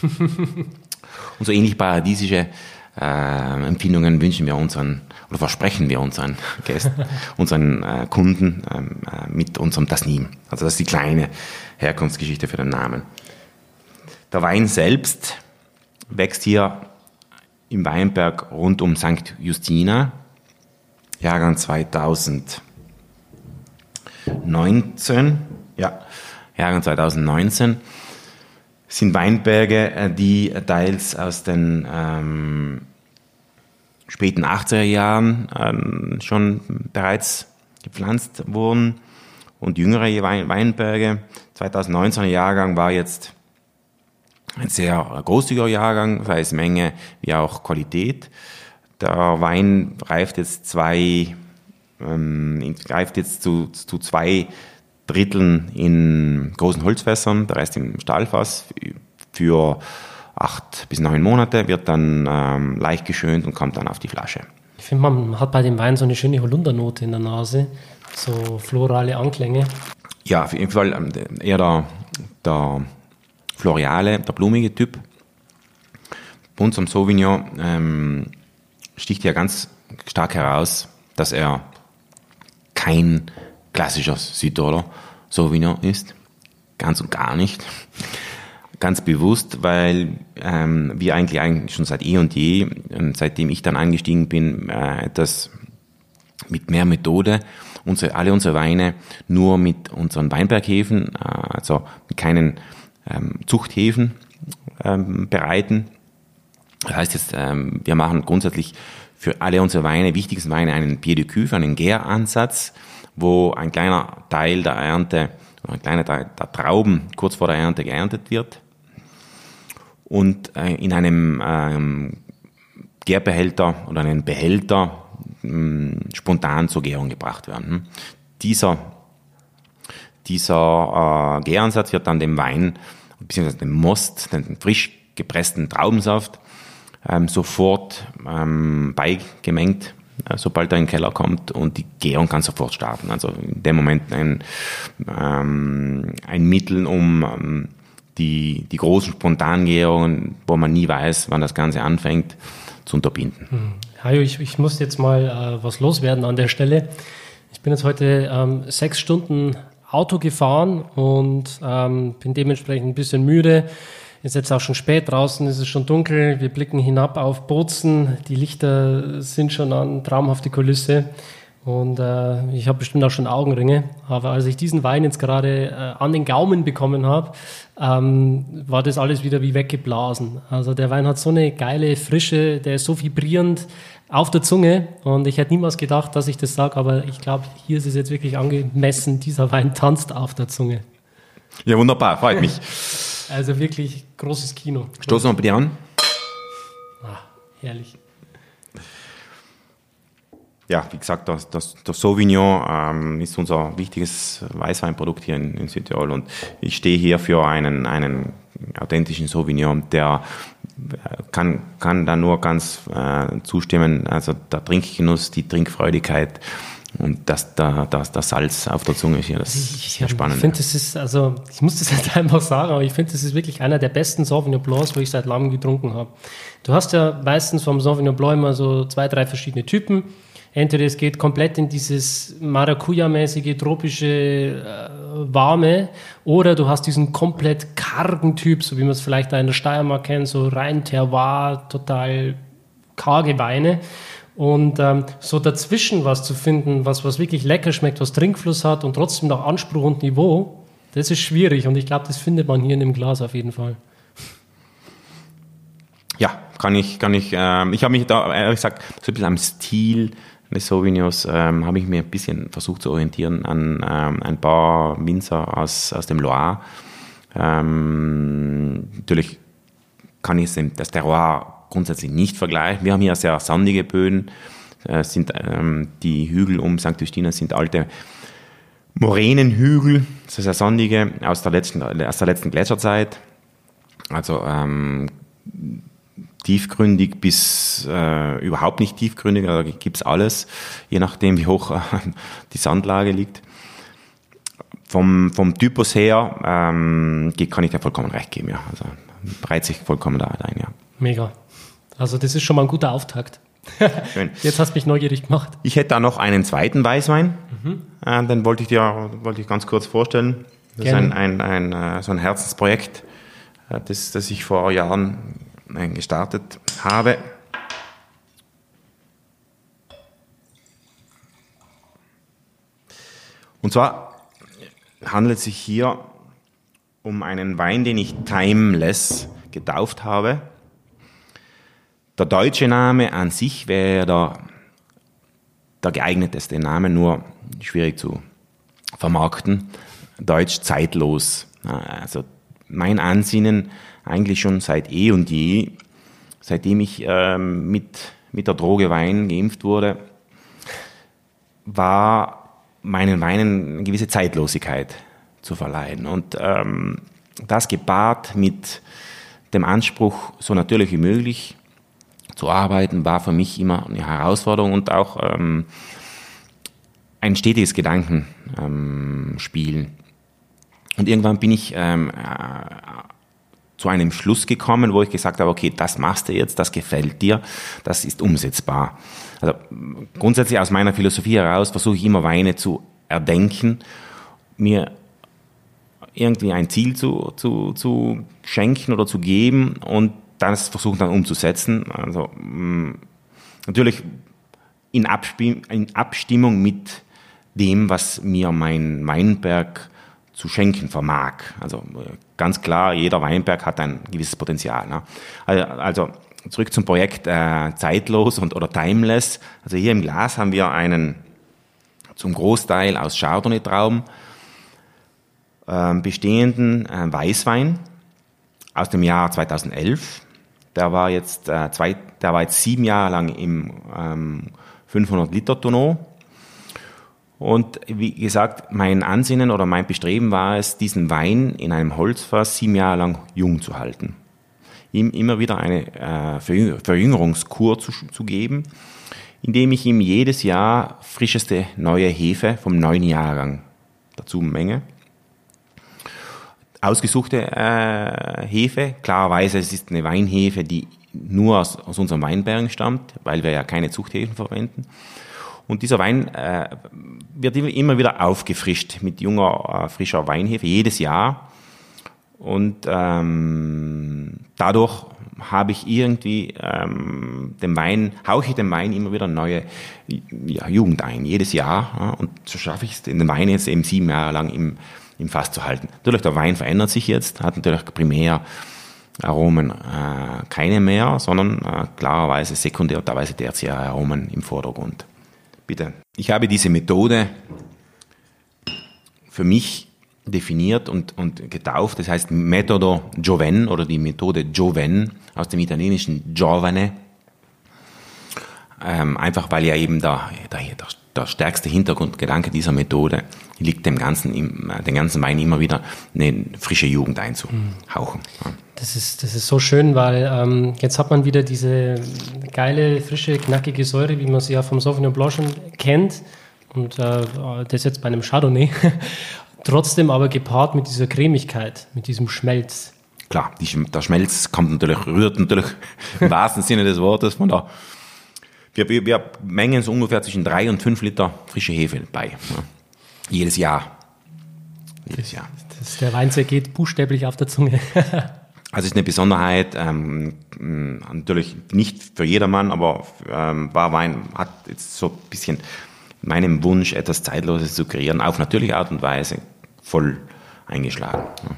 Und so ähnlich paradiesische äh, Empfindungen wünschen wir unseren oder versprechen wir unseren <laughs> Gästen, unseren äh, Kunden ähm, äh, mit unserem Tasnim. Also das ist die kleine Herkunftsgeschichte für den Namen. Der Wein selbst wächst hier im Weinberg rund um St. Justina, Jahrgang 2019. Ja, Jahrgang 2019 sind Weinberge, äh, die teils aus den ähm, späten 80er Jahren ähm, schon bereits gepflanzt wurden und jüngere Weinberge. 2019er Jahrgang war jetzt ein sehr großzügiger Jahrgang, sei es Menge wie auch Qualität. Der Wein reift jetzt zwei, ähm, reift jetzt zu, zu zwei Dritteln in großen Holzfässern, der Rest im Stahlfass für acht bis neun Monate, wird dann ähm, leicht geschönt und kommt dann auf die Flasche. Ich finde, man hat bei dem Wein so eine schöne Holundernote in der Nase, so florale Anklänge. Ja, auf jeden Fall ähm, eher der, der floriale, der blumige Typ. Bei uns am Sauvignon ähm, sticht ja ganz stark heraus, dass er kein klassischer Südtiroler Sauvignon ist. Ganz und gar nicht. Ganz bewusst, weil ähm, wir eigentlich, eigentlich schon seit eh und je, ähm, seitdem ich dann eingestiegen bin, äh, etwas mit mehr Methode unsere, alle unsere Weine nur mit unseren Weinberghäfen, äh, also mit keinen ähm, Zuchthäfen ähm, bereiten. Das heißt jetzt, ähm, wir machen grundsätzlich für alle unsere Weine, wichtigsten Weine, einen Pied de Cuve, einen Gäransatz, wo ein kleiner Teil der Ernte, ein kleiner Teil der Trauben kurz vor der Ernte geerntet wird und äh, in einem ähm, Gärbehälter oder einen Behälter mh, spontan zur Gärung gebracht werden. Dieser, dieser äh, Gäransatz wird dann dem Wein beziehungsweise dem Most, den frisch gepressten Traubensaft, ähm, sofort ähm, beigemengt, sobald er in den Keller kommt und die Gärung kann sofort starten. Also in dem Moment ein, ähm, ein Mittel, um ähm, die, die großen Spontangärungen, wo man nie weiß, wann das Ganze anfängt, zu unterbinden. Hm. Hajo, ich, ich muss jetzt mal äh, was loswerden an der Stelle. Ich bin jetzt heute ähm, sechs Stunden Auto gefahren und ähm, bin dementsprechend ein bisschen müde. Ist jetzt auch schon spät draußen, ist es schon dunkel. Wir blicken hinab auf Bozen. Die Lichter sind schon an, traumhafte Kulisse. Und äh, ich habe bestimmt auch schon Augenringe. Aber als ich diesen Wein jetzt gerade äh, an den Gaumen bekommen habe, ähm, war das alles wieder wie weggeblasen. Also der Wein hat so eine geile Frische, der ist so vibrierend auf der Zunge. Und ich hätte niemals gedacht, dass ich das sage, aber ich glaube, hier ist es jetzt wirklich angemessen. Dieser Wein tanzt auf der Zunge. Ja, wunderbar, freut mich. Also wirklich großes Kino. Stoßen wir bei dir an. Ah, herrlich. Ja, wie gesagt, das, das, das Sauvignon ähm, ist unser wichtiges Weißweinprodukt hier in, in Südtirol und ich stehe hier für einen, einen authentischen Sauvignon, der äh, kann, kann da nur ganz äh, zustimmen. Also der Trinkgenuss, die Trinkfreudigkeit, und das, da, das, das Salz auf der Zunge ist hier, das ist sehr spannend. Ich finde, das ist, also, ich muss das <laughs> jetzt einfach sagen, aber ich finde, das ist wirklich einer der besten Sauvignon Blancs, wo ich seit langem getrunken habe. Du hast ja meistens vom Sauvignon Blanc immer so zwei, drei verschiedene Typen. Entweder es geht komplett in dieses Maracuja-mäßige, tropische, äh, warme, oder du hast diesen komplett kargen Typ, so wie man es vielleicht da in der Steiermark kennt, so rein Terroir, total karge Weine. Und ähm, so dazwischen was zu finden, was, was wirklich lecker schmeckt, was Trinkfluss hat und trotzdem noch Anspruch und Niveau, das ist schwierig. Und ich glaube, das findet man hier in dem Glas auf jeden Fall. Ja, kann ich, kann ich, ähm, ich habe mich da ehrlich gesagt so ein bisschen am Stil des Sauvignons ähm, habe ich mir ein bisschen versucht zu orientieren an ähm, ein paar Winzer aus, aus dem Loire. Ähm, natürlich kann ich das Terroir grundsätzlich nicht vergleichen. Wir haben hier sehr sandige Böden. Äh, sind, ähm, die Hügel um St. Justina sind alte Moränenhügel, das sehr sandige, aus der letzten, aus der letzten Gletscherzeit. Also ähm, tiefgründig bis äh, überhaupt nicht tiefgründig, da gibt es alles, je nachdem wie hoch äh, die Sandlage liegt. Vom, vom Typus her ähm, kann ich dir vollkommen recht geben, ja. Also reiht sich vollkommen da ein, ja. Mega. Also das ist schon mal ein guter Auftakt. <laughs> Schön. Jetzt hast du mich neugierig gemacht. Ich hätte da noch einen zweiten Weißwein. Mhm. Äh, den wollte ich dir wollte ich ganz kurz vorstellen. Das Gerne. ist ein, ein, ein, äh, so ein Herzensprojekt, äh, das, das ich vor Jahren gestartet habe. Und zwar handelt es sich hier um einen Wein, den ich Timeless getauft habe. Der deutsche Name an sich wäre der, der geeigneteste Name, nur schwierig zu vermarkten. Deutsch zeitlos. Also mein Ansinnen eigentlich schon seit eh und je, seitdem ich ähm, mit, mit der Droge Wein geimpft wurde, war meinen Weinen eine gewisse Zeitlosigkeit zu verleihen. Und ähm, das gepaart mit dem Anspruch, so natürlich wie möglich zu arbeiten, war für mich immer eine Herausforderung und auch ähm, ein stetiges Gedankenspielen. Ähm, und irgendwann bin ich ähm, äh, zu einem Schluss gekommen, wo ich gesagt habe, okay, das machst du jetzt, das gefällt dir, das ist umsetzbar. Also grundsätzlich aus meiner Philosophie heraus versuche ich immer Weine zu erdenken, mir irgendwie ein Ziel zu, zu, zu schenken oder zu geben und das versuchen dann umzusetzen. Also mh, natürlich in, Abstimmung, in Abstimmung mit dem, was mir mein Weinberg zu schenken vermag. Also ganz klar, jeder Weinberg hat ein gewisses Potenzial. Ne? Also, also zurück zum Projekt äh, Zeitlos und oder Timeless. Also hier im Glas haben wir einen zum Großteil aus Chardonnay-Trauben äh, bestehenden äh, Weißwein aus dem Jahr 2011. Der war jetzt äh, zwei, der war jetzt sieben Jahre lang im ähm, 500 Liter Tonneau und wie gesagt, mein Ansinnen oder mein Bestreben war es, diesen Wein in einem Holzfass sieben Jahre lang jung zu halten. Ihm immer wieder eine äh, Verjüngerungskur zu, zu geben, indem ich ihm jedes Jahr frischeste neue Hefe vom neuen Jahrgang dazu menge. Ausgesuchte äh, Hefe, klarerweise es ist eine Weinhefe, die nur aus, aus unseren Weinbergen stammt, weil wir ja keine Zuchthäfen verwenden. Und dieser Wein äh, wird immer wieder aufgefrischt mit junger, äh, frischer Weinhefe, jedes Jahr. Und ähm, dadurch habe ich irgendwie ähm, dem Wein, hauche ich dem Wein immer wieder neue ja, Jugend ein, jedes Jahr. Ja, und so schaffe ich es, den Wein jetzt eben sieben Jahre lang im, im Fass zu halten. Natürlich, der Wein verändert sich jetzt, hat natürlich primär Aromen äh, keine mehr, sondern äh, klarerweise sekundär, teilweise tertiäre Aromen im Vordergrund. Bitte. Ich habe diese Methode für mich definiert und, und getauft. Das heißt Metodo Gioven oder die Methode Gioven aus dem italienischen Giovane. Ähm, einfach weil ja eben der, der, der stärkste Hintergrundgedanke dieser Methode liegt dem ganzen, den ganzen Wein immer wieder eine frische Jugend einzuhauchen. Ja. Das ist, das ist so schön, weil ähm, jetzt hat man wieder diese geile, frische, knackige Säure, wie man sie ja vom Sauvignon Blanc schon kennt. Und äh, das jetzt bei einem Chardonnay. <laughs> Trotzdem aber gepaart mit dieser Cremigkeit, mit diesem Schmelz. Klar, die, der Schmelz kommt natürlich, rührt natürlich im wahrsten Sinne des Wortes von der. Wir, wir, wir mengen so ungefähr zwischen drei und fünf Liter frische Hefe bei. Ja. Jedes Jahr. Jedes Jahr. Das, der Wein zergeht buchstäblich auf der Zunge. <laughs> Also ist eine Besonderheit, ähm, natürlich nicht für jedermann, aber ähm, Barwein hat jetzt so ein bisschen meinem Wunsch, etwas Zeitloses zu kreieren, auf natürliche Art und Weise voll eingeschlagen. Ja.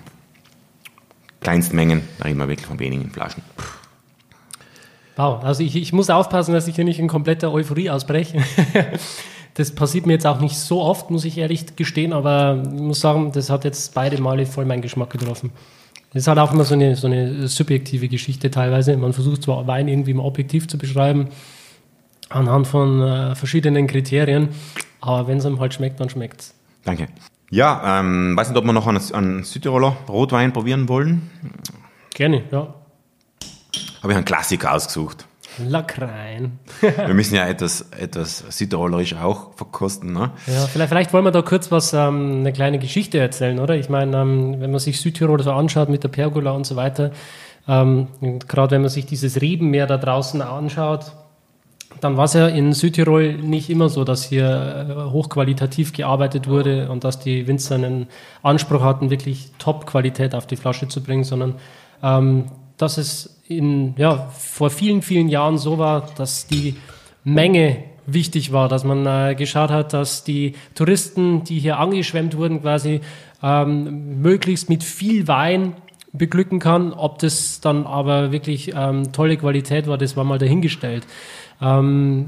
Kleinstmengen, da reden wir wirklich von wenigen Flaschen. Wow, also ich, ich muss aufpassen, dass ich hier nicht in kompletter Euphorie ausbreche. <laughs> das passiert mir jetzt auch nicht so oft, muss ich ehrlich gestehen, aber ich muss sagen, das hat jetzt beide Male voll meinen Geschmack getroffen. Das ist halt auch immer so eine, so eine subjektive Geschichte teilweise. Man versucht zwar Wein irgendwie mal objektiv zu beschreiben, anhand von äh, verschiedenen Kriterien, aber wenn es einem halt schmeckt, dann schmeckt es. Danke. Ja, ähm, weiß nicht, ob wir noch einen, einen Südtiroler Rotwein probieren wollen. Gerne, ja. Habe ich einen Klassiker ausgesucht. Lackrein. <laughs> wir müssen ja etwas, etwas südtirolerisch auch verkosten. Ne? Ja, vielleicht, vielleicht wollen wir da kurz was, ähm, eine kleine Geschichte erzählen, oder? Ich meine, ähm, wenn man sich Südtirol so anschaut mit der Pergola und so weiter, ähm, gerade wenn man sich dieses Rebenmeer da draußen anschaut, dann war es ja in Südtirol nicht immer so, dass hier äh, hochqualitativ gearbeitet wurde und dass die Winzer einen Anspruch hatten, wirklich Top-Qualität auf die Flasche zu bringen, sondern ähm, dass es in, ja, vor vielen, vielen Jahren so war, dass die Menge wichtig war, dass man äh, geschaut hat, dass die Touristen, die hier angeschwemmt wurden, quasi ähm, möglichst mit viel Wein beglücken kann. Ob das dann aber wirklich ähm, tolle Qualität war, das war mal dahingestellt. Ähm,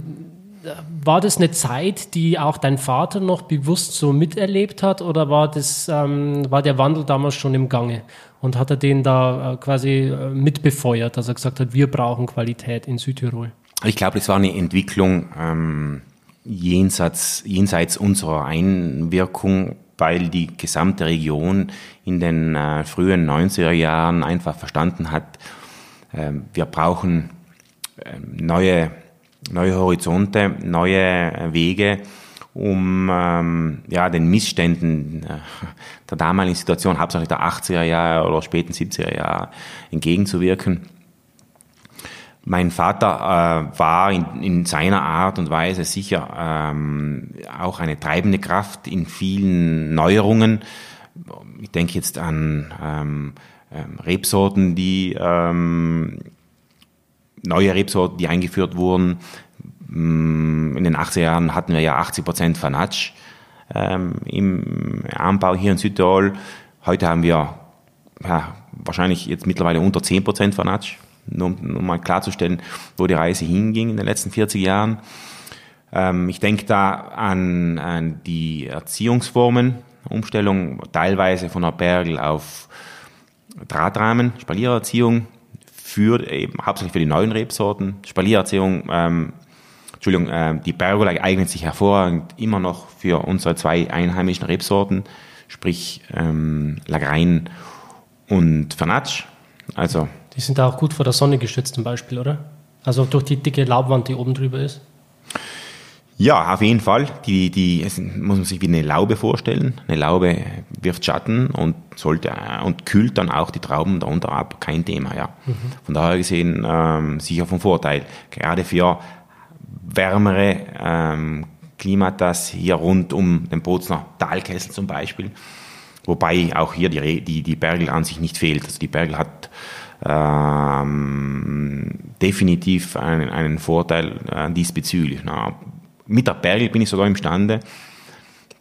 war das eine Zeit, die auch dein Vater noch bewusst so miterlebt hat oder war das ähm, war der Wandel damals schon im Gange und hat er den da äh, quasi äh, mitbefeuert, dass er gesagt hat, wir brauchen Qualität in Südtirol? Ich glaube, das war eine Entwicklung ähm, jenseits, jenseits unserer Einwirkung, weil die gesamte Region in den äh, frühen 90er Jahren einfach verstanden hat, äh, wir brauchen äh, neue, neue Horizonte, neue Wege, um ähm, ja, den Missständen äh, der damaligen Situation, hauptsächlich der 80er Jahre oder späten 70er Jahre, entgegenzuwirken. Mein Vater äh, war in, in, seiner Art und Weise sicher ähm, auch eine treibende Kraft in vielen Neuerungen. Ich denke jetzt an ähm, ähm, Rebsorten, die ähm, neue Rebsorten, die eingeführt wurden. Mm, in den 80er Jahren hatten wir ja 80 Prozent Fanatsch ähm, im Anbau hier in Südtirol. Heute haben wir ja, wahrscheinlich jetzt mittlerweile unter 10 Prozent Fanatsch nur um mal klarzustellen, wo die Reise hinging in den letzten 40 Jahren. Ähm, ich denke da an, an die Erziehungsformen, Umstellung teilweise von der Bergel auf Drahtrahmen, Spaliererziehung, für, eben, hauptsächlich für die neuen Rebsorten. Spaliererziehung, ähm, Entschuldigung, äh, die Pergola eignet sich hervorragend immer noch für unsere zwei einheimischen Rebsorten, sprich ähm, Lagrein und Fernatsch. Also die sind da auch gut vor der Sonne geschützt zum Beispiel, oder? Also durch die dicke Laubwand, die oben drüber ist. Ja, auf jeden Fall. Die, die es muss man sich wie eine Laube vorstellen. Eine Laube wirft Schatten und sollte und kühlt dann auch die Trauben darunter ab. Kein Thema, ja. Mhm. Von daher gesehen ähm, sicher vom Vorteil. Gerade für wärmere ähm, Klimatas hier rund um den Bozner Talkessel zum Beispiel. Wobei auch hier die, die, die Bergel an sich nicht fehlt. Also die Bergel hat ähm, definitiv einen, einen Vorteil äh, diesbezüglich. Na, mit der Bergel bin ich sogar imstande,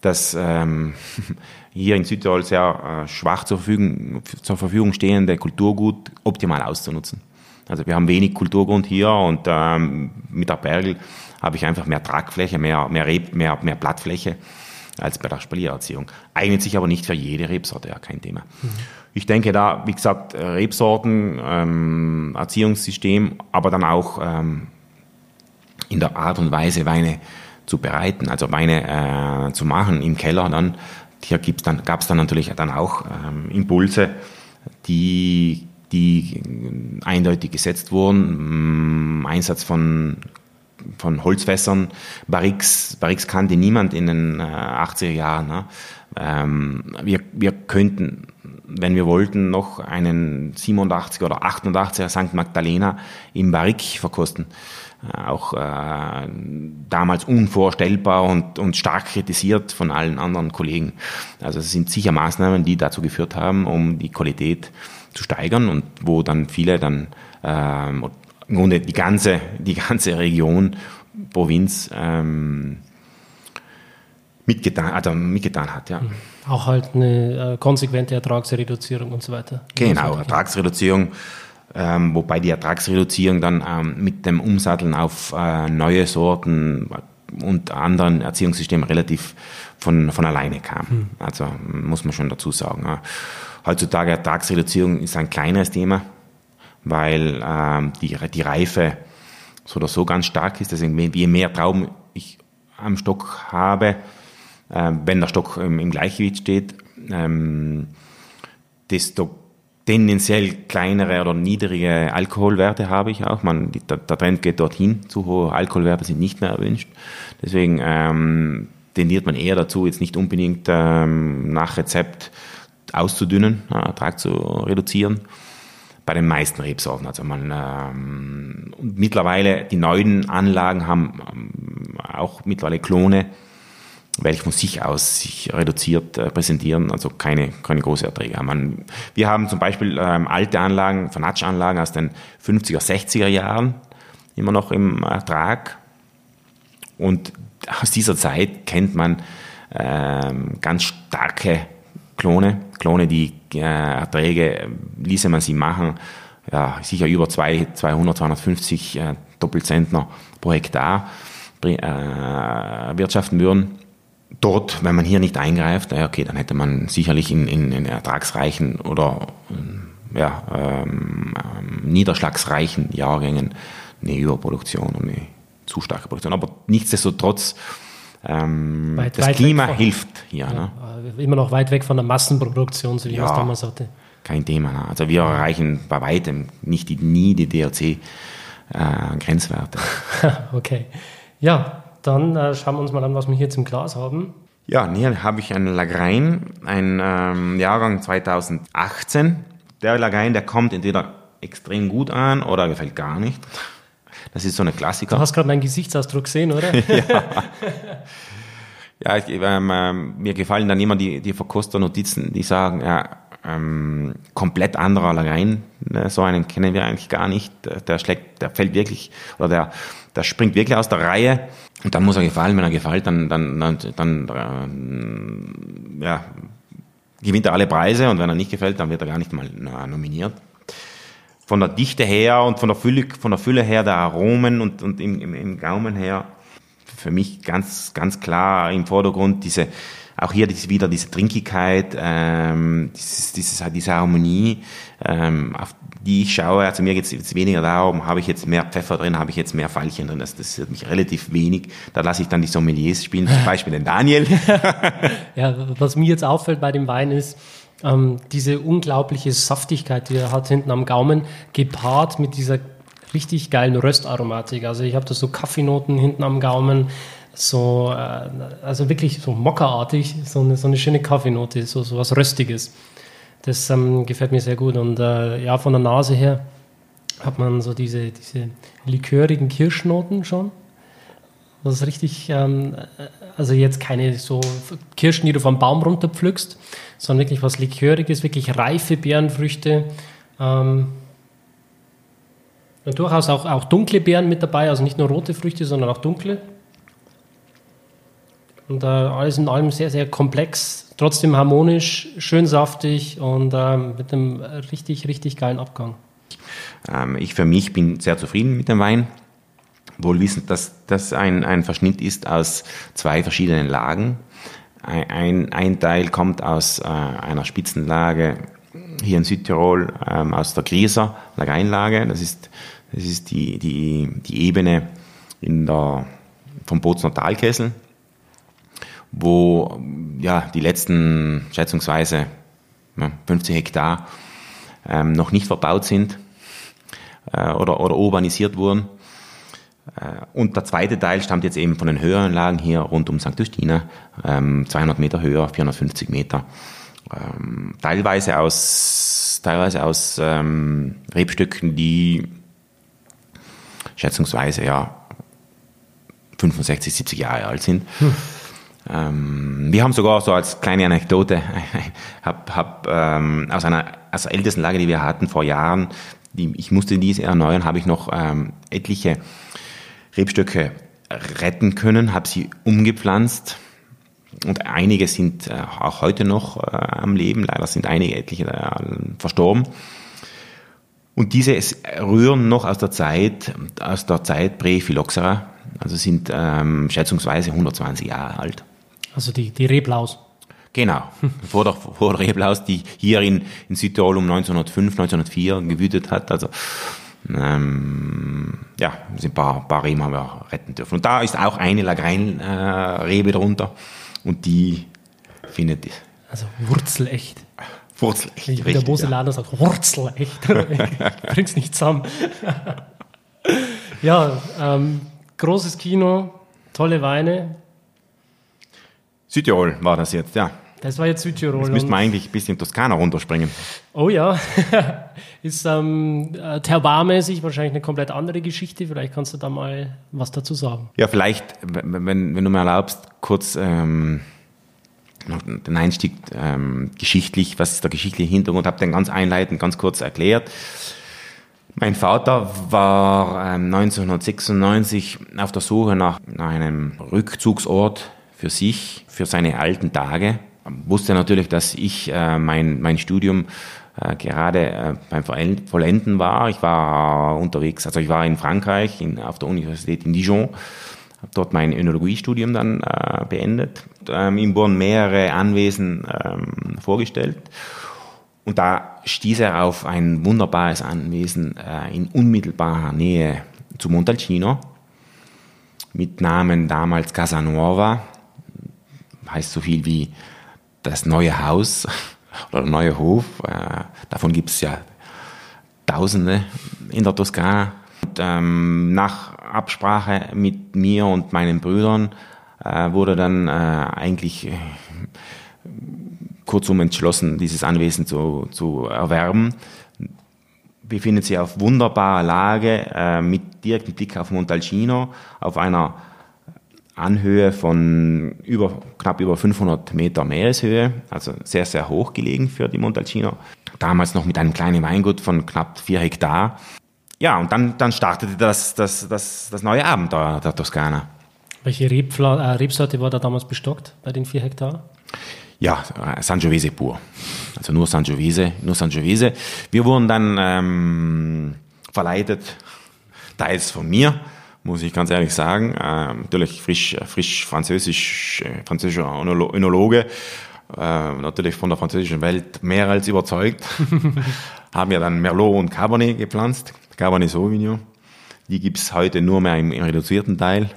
das ähm, <laughs> hier in Südtirol sehr äh, schwach zur Verfügung, zur Verfügung stehende Kulturgut optimal auszunutzen. Also wir haben wenig Kulturgrund hier und ähm, mit der Bergel habe ich einfach mehr Tragfläche, mehr, mehr, Reb, mehr, mehr Blattfläche als bei der Spaliererziehung. Eignet sich aber nicht für jede Rebsorte, ja, kein Thema. Mhm. Ich denke da, wie gesagt, Rebsorten, ähm, Erziehungssystem, aber dann auch ähm, in der Art und Weise Weine zu bereiten, also Weine äh, zu machen im Keller. Dann hier gibt's dann gab es dann natürlich dann auch ähm, Impulse, die die eindeutig gesetzt wurden. Einsatz von von Holzfässern, Barrix, Barrix kannte niemand in den äh, 80er Jahren. Ne? Ähm, wir, wir könnten, wenn wir wollten, noch einen 87er oder 88er St. Magdalena im Barrique verkosten. Äh, auch äh, damals unvorstellbar und, und stark kritisiert von allen anderen Kollegen. Also es sind sicher Maßnahmen, die dazu geführt haben, um die Qualität zu steigern und wo dann viele dann ähm, im Grunde die ganze, die ganze Region, Provinz ähm, mitgetan, also mitgetan hat. Ja. Auch halt eine äh, konsequente Ertragsreduzierung und so weiter. Genau, Ertragsreduzierung, ähm, wobei die Ertragsreduzierung dann ähm, mit dem Umsatteln auf äh, neue Sorten und anderen Erziehungssystemen relativ von, von alleine kam. Hm. Also muss man schon dazu sagen. Ja. Heutzutage Ertragsreduzierung ist ein kleineres Thema, weil ähm, die, die Reife so oder so ganz stark ist. Deswegen, je mehr Trauben ich am Stock habe, äh, wenn der Stock ähm, im Gleichgewicht steht, ähm, desto tendenziell kleinere oder niedrige Alkoholwerte habe ich auch. Man, der, der, Trend geht dorthin, zu hohe Alkoholwerte sind nicht mehr erwünscht. Deswegen ähm, tendiert man eher dazu, jetzt nicht unbedingt ähm, nach Rezept auszudünnen, äh, Ertrag zu reduzieren. Bei den meisten Rebsorten. Also man ähm, mittlerweile die neuen Anlagen haben ähm, auch mittlerweile Klone, welche von sich aus sich reduziert äh, präsentieren, also keine, keine große Erträge haben. wir haben zum Beispiel ähm, alte Anlagen, Fanatsch-Anlagen aus den 50er, 60er Jahren immer noch im Ertrag. Und aus dieser Zeit kennt man ähm, ganz starke Klone, Klone, die äh, Erträge, ließe man sie machen, ja, sicher über zwei, 200, 250 äh, Doppelzentner pro Hektar äh, wirtschaften würden. Dort, wenn man hier nicht eingreift, okay, dann hätte man sicherlich in, in, in ertragsreichen oder ja, ähm, ähm, niederschlagsreichen Jahrgängen eine Überproduktion und eine zu starke Produktion. Aber nichtsdestotrotz, ähm, weit, das weit Klima hilft hier. Ja, ne? Immer noch weit weg von der Massenproduktion, so wie ja, man es damals hatte. Kein Thema. Ne? Also wir erreichen bei weitem nicht die, nie die DRC-Grenzwerte. Äh, <laughs> okay. Ja, dann äh, schauen wir uns mal an, was wir hier zum Glas haben. Ja, hier habe ich einen Lagrein, ein ähm, Jahrgang 2018. Der Lagrein, der kommt entweder extrem gut an oder gefällt gar nicht. Das ist so eine Klassiker. Du hast gerade meinen Gesichtsausdruck gesehen, oder? <laughs> ja. ja ich, ähm, ähm, mir gefallen dann immer die, die Verkoster-Notizen, die sagen, ja, ähm, komplett anderer Lagrein. Ne, so einen kennen wir eigentlich gar nicht. Der schlägt, der fällt wirklich, oder der, der springt wirklich aus der Reihe. Und dann muss er gefallen. Wenn er gefällt, dann, dann, dann, dann äh, ja, gewinnt er alle Preise. Und wenn er nicht gefällt, dann wird er gar nicht mal nominiert von der Dichte her und von der Fülle, von der Fülle her der Aromen und, und im, im, im Gaumen her für mich ganz, ganz klar im Vordergrund diese, auch hier diese, wieder diese Trinkigkeit, ähm, dieses, dieses, diese Harmonie, ähm, auf die ich schaue. Also mir geht es jetzt weniger darum, habe ich jetzt mehr Pfeffer drin, habe ich jetzt mehr Veilchen drin. Das, ist mich relativ wenig. Da lasse ich dann die Sommeliers spielen, zum Beispiel den Daniel. <laughs> ja, was mir jetzt auffällt bei dem Wein ist, ähm, diese unglaubliche Saftigkeit, die er hat hinten am Gaumen, gepaart mit dieser richtig geilen Röstaromatik. Also ich habe da so Kaffeenoten hinten am Gaumen, so, äh, also wirklich so mockerartig, so eine, so eine schöne Kaffeenote, so, so was Röstiges. Das ähm, gefällt mir sehr gut. Und äh, ja, von der Nase her hat man so diese, diese likörigen Kirschnoten schon. Das ist richtig, ähm, also jetzt keine so Kirschen, die du vom Baum runterpflückst, sondern wirklich was Liköriges, wirklich reife Beerenfrüchte. Ähm, ja, durchaus auch, auch dunkle Beeren mit dabei, also nicht nur rote Früchte, sondern auch dunkle. Und äh, alles in allem sehr, sehr komplex, trotzdem harmonisch, schön saftig und äh, mit einem richtig, richtig geilen Abgang. Ähm, ich für mich bin sehr zufrieden mit dem Wein wohl wissend, dass das ein, ein Verschnitt ist aus zwei verschiedenen Lagen. Ein, ein Teil kommt aus äh, einer Spitzenlage hier in Südtirol, ähm, aus der Grieser Lageinlage. Das ist, das ist die, die, die Ebene in der, vom Bozner Talkessel, wo ja, die letzten schätzungsweise ja, 50 Hektar ähm, noch nicht verbaut sind äh, oder, oder urbanisiert wurden. Äh, und der zweite Teil stammt jetzt eben von den höheren Lagen hier rund um St. Justina, 200 ähm, Meter höher, 450 Meter. Ähm, teilweise aus, teilweise aus ähm, Rebstücken, die schätzungsweise ja 65, 70 Jahre alt sind. Hm. Ähm, wir haben sogar so als kleine Anekdote, <laughs> hab, hab, ähm, aus einer aus der ältesten Lage, die wir hatten vor Jahren, die, ich musste diese erneuern, habe ich noch ähm, etliche Rebstöcke retten können, habe sie umgepflanzt und einige sind äh, auch heute noch äh, am Leben. Leider sind einige etliche äh, verstorben. Und diese rühren noch aus der Zeit, aus der Zeit Prä-Phylloxera, also sind ähm, schätzungsweise 120 Jahre alt. Also die, die Reblaus. Genau, <laughs> vor der, vor der Reblaus, die hier in, in Südtirol um 1905, 1904 gewütet hat. Also ähm, ja, ein paar, paar Reben haben wir retten dürfen. Und da ist auch eine Lagrein-Rebe äh, drunter und die findet. Also wurzelecht. Wurzelecht. Ich bin der Moselader ja. sagt wurzelecht. ich <laughs> bring's nicht zusammen. ja, ähm, großes Kino, tolle Weine. Südtirol war das jetzt, ja. Das war jetzt Südtirol. Jetzt müssten wir eigentlich ein bisschen Toskana runterspringen. Oh ja, <laughs> ist ähm, äh, terbarmäßig wahrscheinlich eine komplett andere Geschichte. Vielleicht kannst du da mal was dazu sagen. Ja, vielleicht, wenn, wenn du mir erlaubst, kurz ähm, noch den Einstieg ähm, geschichtlich, was ist der geschichtliche Hintergrund, habe den ganz einleitend, ganz kurz erklärt. Mein Vater war ähm, 1996 auf der Suche nach, nach einem Rückzugsort für sich, für seine alten Tage. Wusste natürlich, dass ich äh, mein, mein Studium äh, gerade äh, beim Vollenden war. Ich war unterwegs, also ich war in Frankreich in, auf der Universität in Dijon, habe dort mein Önologiestudium dann äh, beendet, ähm, ihm wurden mehrere Anwesen ähm, vorgestellt. Und da stieß er auf ein wunderbares Anwesen äh, in unmittelbarer Nähe zu Montalcino mit Namen damals Casanuova, heißt so viel wie das neue Haus <laughs> oder der neue Hof. Äh, davon gibt es ja Tausende in der Toskana. Und, ähm, nach Absprache mit mir und meinen Brüdern äh, wurde dann äh, eigentlich äh, kurzum entschlossen, dieses Anwesen zu, zu erwerben. Befindet sich auf wunderbarer Lage äh, mit direktem Blick auf Montalcino, auf einer Anhöhe von über, knapp über 500 Meter Meereshöhe, also sehr, sehr hoch gelegen für die Montalcino. Damals noch mit einem kleinen Weingut von knapp vier Hektar. Ja, und dann, dann startete das, das, das, das neue Abenteuer der Toskana. Welche Rebfla äh, Rebsorte war da damals bestockt bei den vier Hektar? Ja, äh, Sangiovese pur. Also nur Sangiovese, nur Sangiovese. Wir wurden dann ähm, verleitet, teils von mir, muss ich ganz ehrlich sagen. Ähm, natürlich frisch, frisch französisch, äh, französischer Önologe, äh, natürlich von der französischen Welt mehr als überzeugt. <laughs> Haben wir dann Merlot und Cabernet gepflanzt, Cabernet Sauvignon. Die gibt's heute nur mehr im, im reduzierten Teil.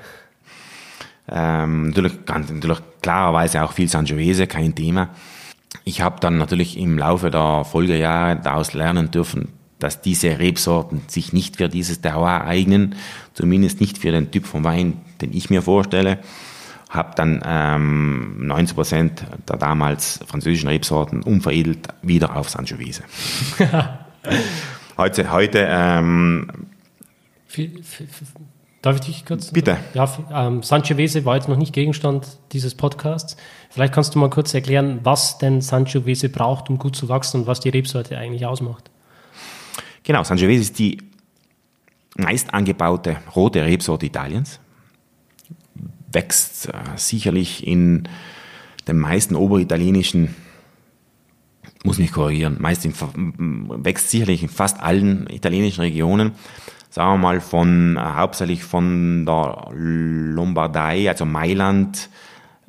Ähm, natürlich, ganz, natürlich klarerweise auch viel Sangiovese, kein Thema. Ich habe dann natürlich im Laufe der Folgejahre daraus lernen dürfen, dass diese Rebsorten sich nicht für dieses Terroir eignen, zumindest nicht für den Typ von Wein, den ich mir vorstelle. Habe dann ähm, 90 Prozent der damals französischen Rebsorten umveredelt wieder auf Sangiovese. <laughs> heute, heute ähm, Darf ich dich kurz? Bitte. Ja, ähm, Sangiovese war jetzt noch nicht Gegenstand dieses Podcasts. Vielleicht kannst du mal kurz erklären, was denn Sangiovese braucht, um gut zu wachsen und was die Rebsorte eigentlich ausmacht. Genau, Sangiovese ist die meist angebaute rote Rebsorte Italiens. Wächst äh, sicherlich in den meisten oberitalienischen, muss mich korrigieren, meist in, wächst sicherlich in fast allen italienischen Regionen sagen wir mal, von, äh, hauptsächlich von der Lombardei, also Mailand,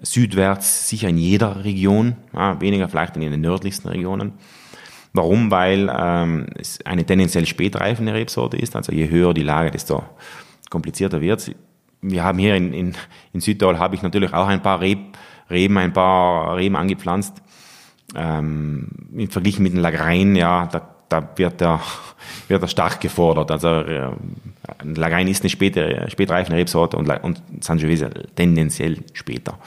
südwärts, sicher in jeder Region, ja, weniger vielleicht in den nördlichsten Regionen. Warum? Weil ähm, es eine tendenziell spätreifende Rebsorte ist, also je höher die Lage, desto komplizierter wird Wir haben hier in, in, in Südtirol, habe ich natürlich auch ein paar Reb, Reben, ein paar Reben angepflanzt. Ähm, Im Vergleich mit den Lagrein, ja, da da wird er, <laughs> wird er stark gefordert. Also äh, Lagain ist eine späte, spätreifende Rebsorte und, und Sangiovese tendenziell später.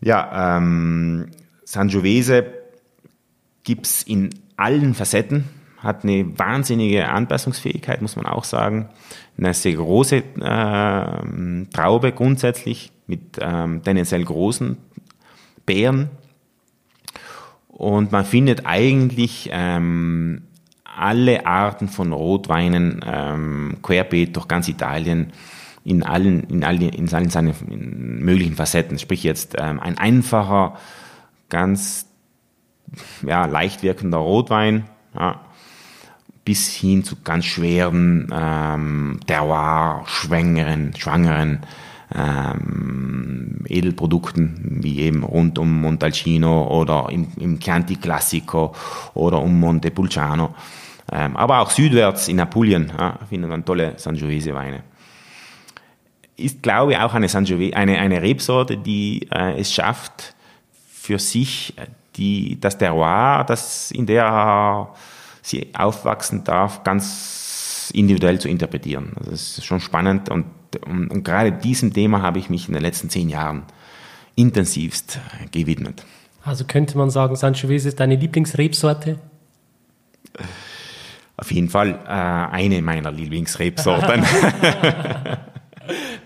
Ja, ähm, Sangiovese gibt's in allen Facetten, hat eine wahnsinnige Anpassungsfähigkeit, muss man auch sagen. Eine sehr große äh, Traube grundsätzlich mit ähm, tendenziell großen Beeren und man findet eigentlich ähm, alle Arten von Rotweinen ähm, querbeet durch ganz Italien in allen, in allen, in allen seinen möglichen Facetten. Sprich jetzt ähm, ein einfacher, ganz ja, leicht wirkender Rotwein, ja, bis hin zu ganz schweren ähm, Terroir, schwängeren, schwangeren ähm, Edelprodukten, wie eben rund um Montalcino oder im, im Chianti Classico oder um Montepulciano. Ähm, aber auch südwärts in Apulien ja, findet man tolle Sangiovese-Weine. Ist, glaube ich, auch eine, eine, eine Rebsorte, die äh, es schafft, für sich die, das Terroir, das in der sie aufwachsen darf, ganz individuell zu interpretieren. Also das ist schon spannend und und, und gerade diesem Thema habe ich mich in den letzten zehn Jahren intensivst gewidmet. Also könnte man sagen, Sangiovese ist deine Lieblingsrebsorte? Auf jeden Fall äh, eine meiner Lieblingsrebsorten. <laughs>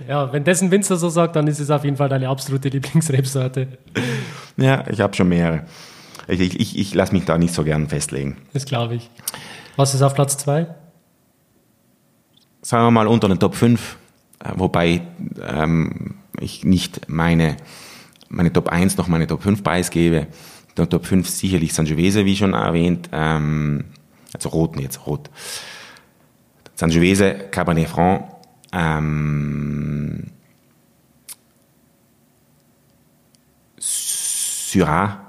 ja, wenn dessen Winzer so sagt, dann ist es auf jeden Fall deine absolute Lieblingsrebsorte. Ja, ich habe schon mehrere. Ich, ich, ich, lasse mich da nicht so gern festlegen. Das glaube ich. Was ist auf Platz 2? Sagen wir mal unter den Top 5 wobei ähm, ich nicht meine meine Top 1 noch meine Top 5 preisgebe. Der Top 5 sicherlich Sangiovese, wie schon erwähnt, ähm, also Roten jetzt, Rot. Sangiovese, Cabernet Franc, ähm, Syrah.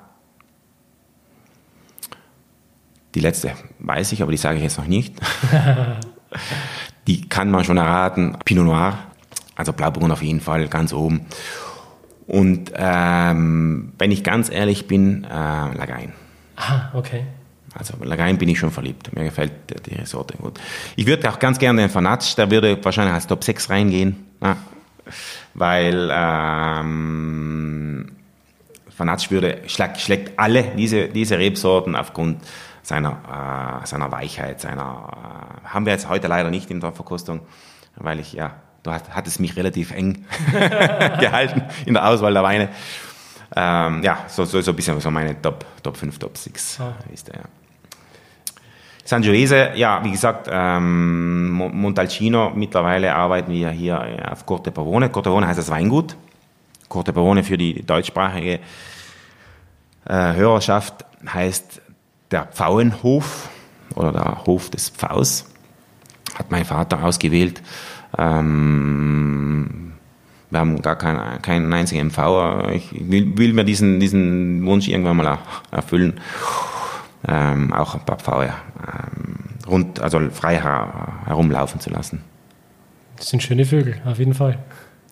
Die letzte weiß ich, aber die sage ich jetzt noch nicht. <laughs> die kann man schon erraten. Pinot Noir, also Blauburgund auf jeden Fall ganz oben. Und ähm, wenn ich ganz ehrlich bin, äh, Lagain. Ah, okay. Also Lagain bin ich schon verliebt. Mir gefällt die Sorte gut. Ich würde auch ganz gerne den Fanatsch, der würde wahrscheinlich als Top 6 reingehen. Ja, weil ähm, Fanatsch würde, schlägt, schlägt alle diese, diese Rebsorten aufgrund seiner, äh, seiner Weichheit, seiner, äh, haben wir jetzt heute leider nicht in der Verkostung, weil ich, ja, du hat, hat es mich relativ eng <laughs> gehalten in der Auswahl der Weine. Ähm, ja, so, so, so ein bisschen so meine Top, Top 5, Top 6 ah. ist der, ja. Sangiovese, ja, wie gesagt, ähm, Montalcino, mittlerweile arbeiten wir hier auf Corte Pavone. Corte Pavone heißt das Weingut. Corte Pavone für die deutschsprachige äh, Hörerschaft heißt der Pfauenhof oder der Hof des Pfaus. Hat mein Vater ausgewählt. Ähm, wir haben gar keinen, keinen einzigen MV. Ich will, will, mir diesen, diesen Wunsch irgendwann mal erfüllen. Ähm, auch ein paar Pfaue ähm, rund, also frei herumlaufen zu lassen. Das sind schöne Vögel, auf jeden Fall.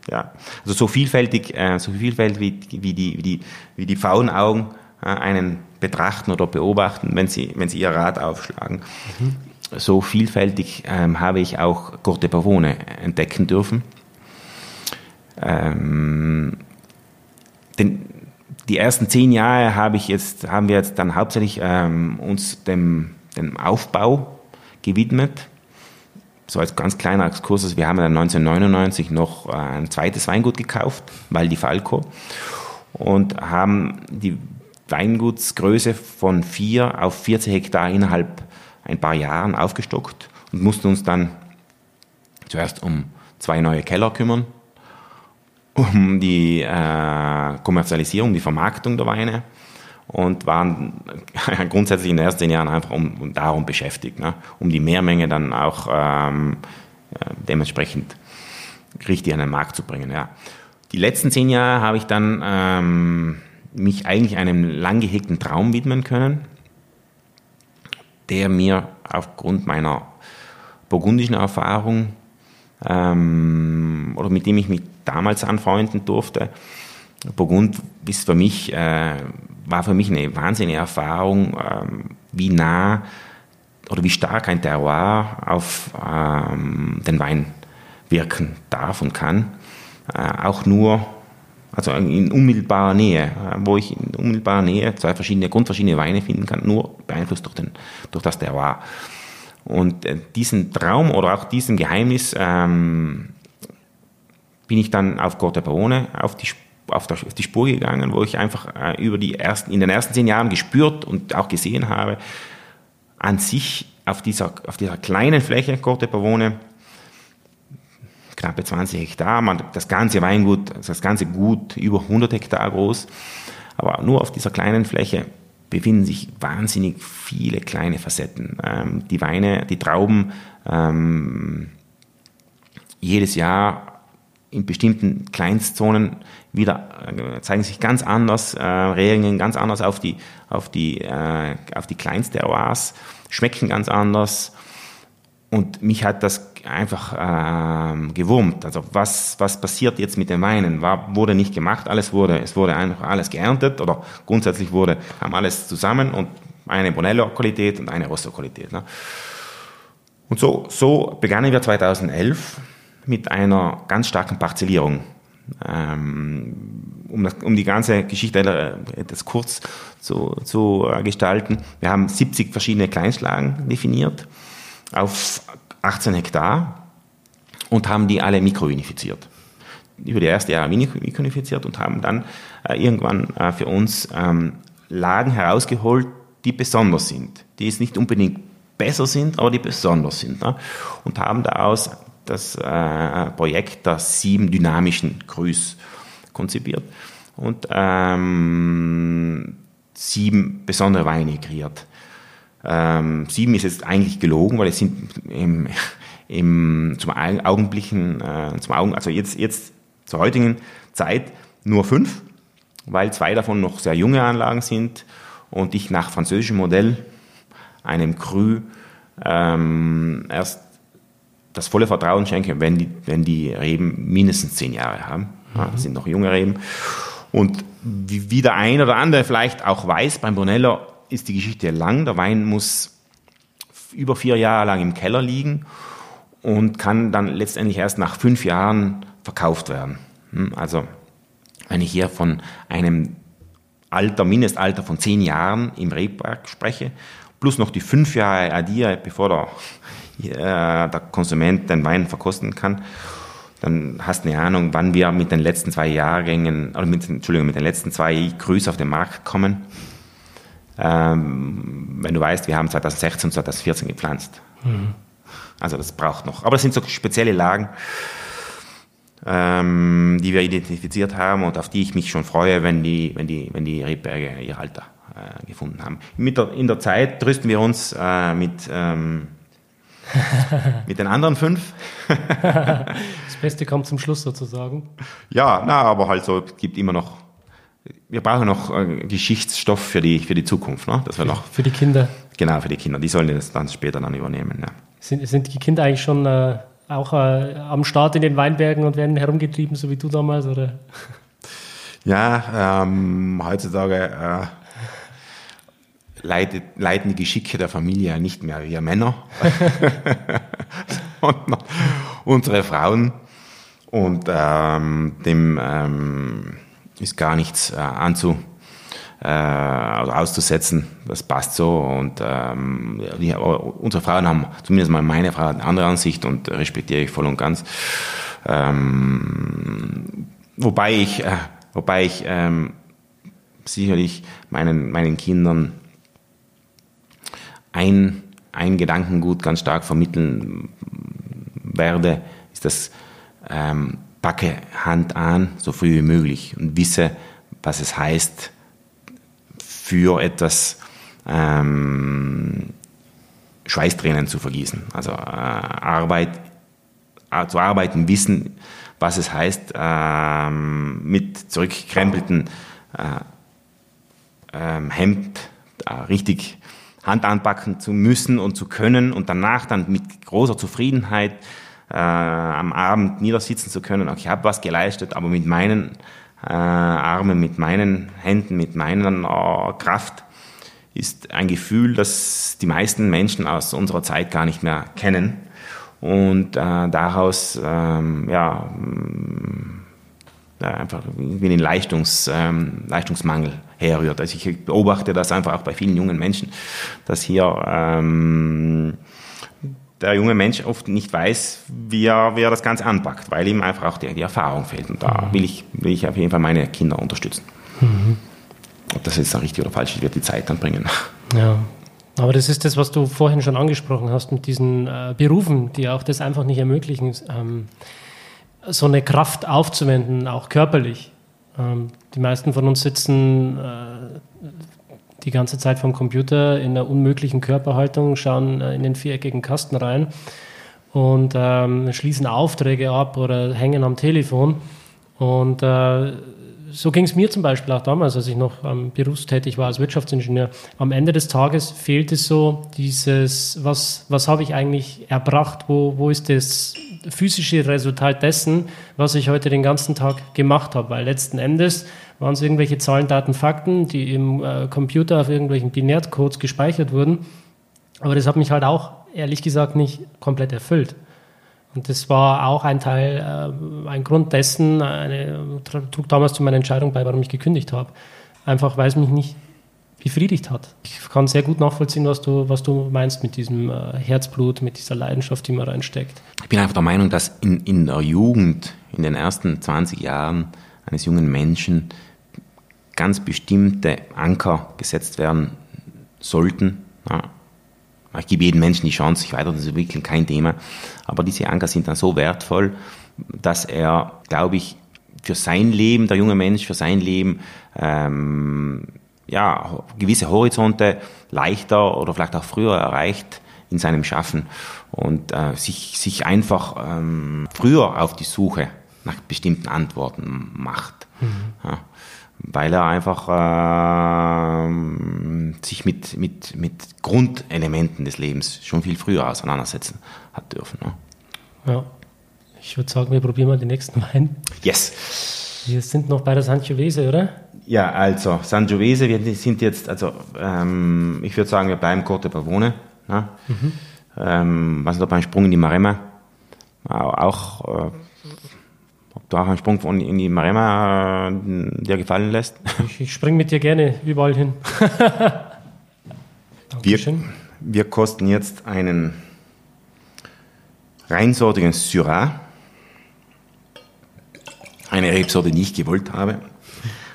Ja, also so vielfältig, äh, so vielfältig wie, wie, die, wie, die, wie die Faunaugen äh, einen betrachten oder beobachten, wenn sie, wenn sie ihr Rad aufschlagen. Mhm. So vielfältig ähm, habe ich auch Corte Pavone entdecken dürfen. Ähm, den, die ersten zehn Jahre habe ich jetzt, haben wir jetzt dann hauptsächlich ähm, uns dem, dem Aufbau gewidmet so als ganz kleiner Exkurs, wir haben dann 1999 noch äh, ein zweites Weingut gekauft, Val Falco, und haben die Weingutsgröße von 4 auf 40 Hektar innerhalb ein paar Jahren aufgestockt und mussten uns dann zuerst um zwei neue Keller kümmern, um die äh, Kommerzialisierung, die Vermarktung der Weine und waren <laughs> grundsätzlich in den ersten Jahren einfach um, um darum beschäftigt, ne? um die Mehrmenge dann auch ähm, äh, dementsprechend richtig an den Markt zu bringen. Ja. Die letzten zehn Jahre habe ich dann ähm, mich eigentlich einem lang gehegten Traum widmen können, der mir aufgrund meiner burgundischen Erfahrung ähm, oder mit dem ich mich damals anfreunden durfte. Burgund ist für mich äh, war für mich eine wahnsinnige Erfahrung, ähm, wie nah oder wie stark ein Terroir auf ähm, den Wein wirken darf und kann. Äh, auch nur, also in unmittelbarer Nähe, äh, wo ich in unmittelbarer Nähe zwei verschiedene, grundverschiedene Weine finden kann, nur beeinflusst durch, den, durch das Terroir. Und äh, diesen Traum oder auch diesem Geheimnis ähm, bin ich dann auf Corte Barone auf die Spur auf, der, auf die Spur gegangen, wo ich einfach äh, über die ersten, in den ersten zehn Jahren gespürt und auch gesehen habe, an sich auf dieser, auf dieser kleinen Fläche, Corte Pavone, knappe 20 Hektar, man, das ganze Weingut, das ganze Gut über 100 Hektar groß, aber nur auf dieser kleinen Fläche befinden sich wahnsinnig viele kleine Facetten. Ähm, die Weine, die Trauben, ähm, jedes Jahr in bestimmten Kleinstzonen wieder äh, zeigen sich ganz anders, äh, reagieren ganz anders auf die auf die äh, auf die kleinste Oase, schmecken ganz anders und mich hat das einfach äh, gewurmt. Also was was passiert jetzt mit den Weinen? War, wurde nicht gemacht, alles wurde es wurde einfach alles geerntet oder grundsätzlich wurde haben alles zusammen und eine Bonello Qualität und eine Rosso Qualität. Ne? Und so so begannen wir 2011 mit einer ganz starken Parzellierung. Ähm, um, das, um, die ganze Geschichte etwas kurz zu, zu äh, gestalten. Wir haben 70 verschiedene Kleinschlagen definiert auf 18 Hektar und haben die alle mikrounifiziert. Über die erste Jahre mikrounifiziert und haben dann äh, irgendwann äh, für uns ähm, Lagen herausgeholt, die besonders sind, die jetzt nicht unbedingt besser sind, aber die besonders sind. Ne? Und haben daraus das äh, Projekt der sieben dynamischen Grüß konzipiert. und ähm, sieben besondere Weine kreiert. Ähm, sieben ist jetzt eigentlich gelogen, weil es sind im, im, zum Augenblicken, äh, zum Augen, also jetzt, jetzt zur heutigen Zeit nur fünf, weil zwei davon noch sehr junge Anlagen sind und ich nach französischem Modell einem Cru ähm, erst das volle Vertrauen schenke, wenn die, wenn die Reben mindestens zehn Jahre haben. Ja, das sind noch junge Reben. Und wie, wie der ein oder andere vielleicht auch weiß, beim Brunello ist die Geschichte lang. Der Wein muss über vier Jahre lang im Keller liegen und kann dann letztendlich erst nach fünf Jahren verkauft werden. Hm, also wenn ich hier von einem Alter, Mindestalter von zehn Jahren im Rebberg spreche, plus noch die fünf Jahre addiere, bevor der, der Konsument den Wein verkosten kann, dann hast du eine Ahnung, wann wir mit den letzten zwei Jahrgängen, oder mit, Entschuldigung, mit den letzten zwei Grüßen auf den Markt kommen. Ähm, wenn du weißt, wir haben 2016 und 2014 gepflanzt. Mhm. Also das braucht noch. Aber das sind so spezielle Lagen, ähm, die wir identifiziert haben und auf die ich mich schon freue, wenn die, wenn die, wenn die Rebberge ihr Alter äh, gefunden haben. Der, in der Zeit trösten wir uns äh, mit, ähm, <laughs> mit den anderen fünf. <laughs> das Beste kommt zum Schluss sozusagen. Ja, na, aber halt so, es gibt immer noch wir brauchen noch äh, Geschichtsstoff für die, für die Zukunft. Ne? Das wir noch, für die Kinder. Genau, für die Kinder. Die sollen das dann später dann übernehmen. Ja. Sind, sind die Kinder eigentlich schon äh, auch äh, am Start in den Weinbergen und werden herumgetrieben, so wie du damals? Oder? <laughs> Ja, ähm, heutzutage leitet, leiten die Geschicke der Familie nicht mehr wir Männer, <laughs> sondern unsere Frauen. Und ähm, dem ähm, ist gar nichts äh, anzu, äh, also auszusetzen. Das passt so. Und ähm, die, unsere Frauen haben, zumindest mal meine Frau, eine andere Ansicht und respektiere ich voll und ganz. Ähm, wobei ich, äh, wobei ich ähm, sicherlich meinen, meinen Kindern ein, ein Gedankengut ganz stark vermitteln werde, ist das ähm, packe Hand an, so früh wie möglich und wisse, was es heißt, für etwas ähm, Schweißtränen zu vergießen. Also äh, Arbeit, äh, zu arbeiten, wissen, was es heißt, äh, mit zurückgekrempelten äh, ähm, Hemd äh, richtig Hand anpacken zu müssen und zu können und danach dann mit großer Zufriedenheit äh, am Abend niedersitzen zu können. Auch ich habe was geleistet, aber mit meinen äh, Armen, mit meinen Händen, mit meiner äh, Kraft ist ein Gefühl, das die meisten Menschen aus unserer Zeit gar nicht mehr kennen und äh, daraus ähm, ja, ja, einfach wie ein Leistungs, ähm, Leistungsmangel herrührt. Also ich beobachte das einfach auch bei vielen jungen Menschen, dass hier ähm, der junge Mensch oft nicht weiß, wie er, wie er das Ganze anpackt, weil ihm einfach auch die, die Erfahrung fehlt. Und da mhm. will ich, will ich auf jeden Fall meine Kinder unterstützen. Mhm. Ob das jetzt dann richtig oder falsch ist, wird die Zeit dann bringen. <laughs> Ja, aber das ist das, was du vorhin schon angesprochen hast mit diesen äh, Berufen, die auch das einfach nicht ermöglichen, ähm, so eine Kraft aufzuwenden, auch körperlich. Ähm, die meisten von uns sitzen äh, die ganze Zeit vom Computer in einer unmöglichen Körperhaltung, schauen äh, in den viereckigen Kasten rein und ähm, schließen Aufträge ab oder hängen am Telefon. Und äh, so ging es mir zum Beispiel auch damals, als ich noch ähm, berufstätig war als Wirtschaftsingenieur. Am Ende des Tages fehlt es so dieses, was, was habe ich eigentlich erbracht, wo, wo ist das physische Resultat dessen, was ich heute den ganzen Tag gemacht habe. Weil letzten Endes waren es irgendwelche Zahlen, Daten, Fakten, die im äh, Computer auf irgendwelchen Binärcodes gespeichert wurden. Aber das hat mich halt auch, ehrlich gesagt, nicht komplett erfüllt. Und das war auch ein Teil, äh, ein Grund dessen, eine, trug damals zu meiner Entscheidung bei, warum ich gekündigt habe. Einfach, weil es mich nicht befriedigt hat. Ich kann sehr gut nachvollziehen, was du, was du meinst mit diesem äh, Herzblut, mit dieser Leidenschaft, die man reinsteckt. Ich bin einfach der Meinung, dass in, in der Jugend, in den ersten 20 Jahren eines jungen Menschen ganz bestimmte Anker gesetzt werden sollten. Ja. Ich gebe jedem Menschen die Chance, sich weiterzuentwickeln, kein Thema. Aber diese Anker sind dann so wertvoll, dass er, glaube ich, für sein Leben, der junge Mensch für sein Leben, ähm, ja, gewisse Horizonte leichter oder vielleicht auch früher erreicht in seinem Schaffen und äh, sich, sich einfach ähm, früher auf die Suche nach bestimmten Antworten macht. Mhm. Ja, weil er einfach äh, sich mit, mit, mit Grundelementen des Lebens schon viel früher auseinandersetzen hat dürfen. Ne? Ja, ich würde sagen, wir probieren mal den nächsten Wein. Yes. Wir sind noch bei der Sangiovese, oder? Ja, also Sangiovese, wir sind jetzt, also ähm, ich würde sagen, wir bleiben Corte Pavone. Ne? Mhm. Ähm, was da beim Sprung in die Maremma? Auch, äh, du auch einen Sprung von in die Maremma äh, dir gefallen lässt? Ich, ich springe mit dir gerne überall hin. <laughs> wir, wir kosten jetzt einen reinsortigen Syrah. Eine Rebsorte, die ich gewollt habe.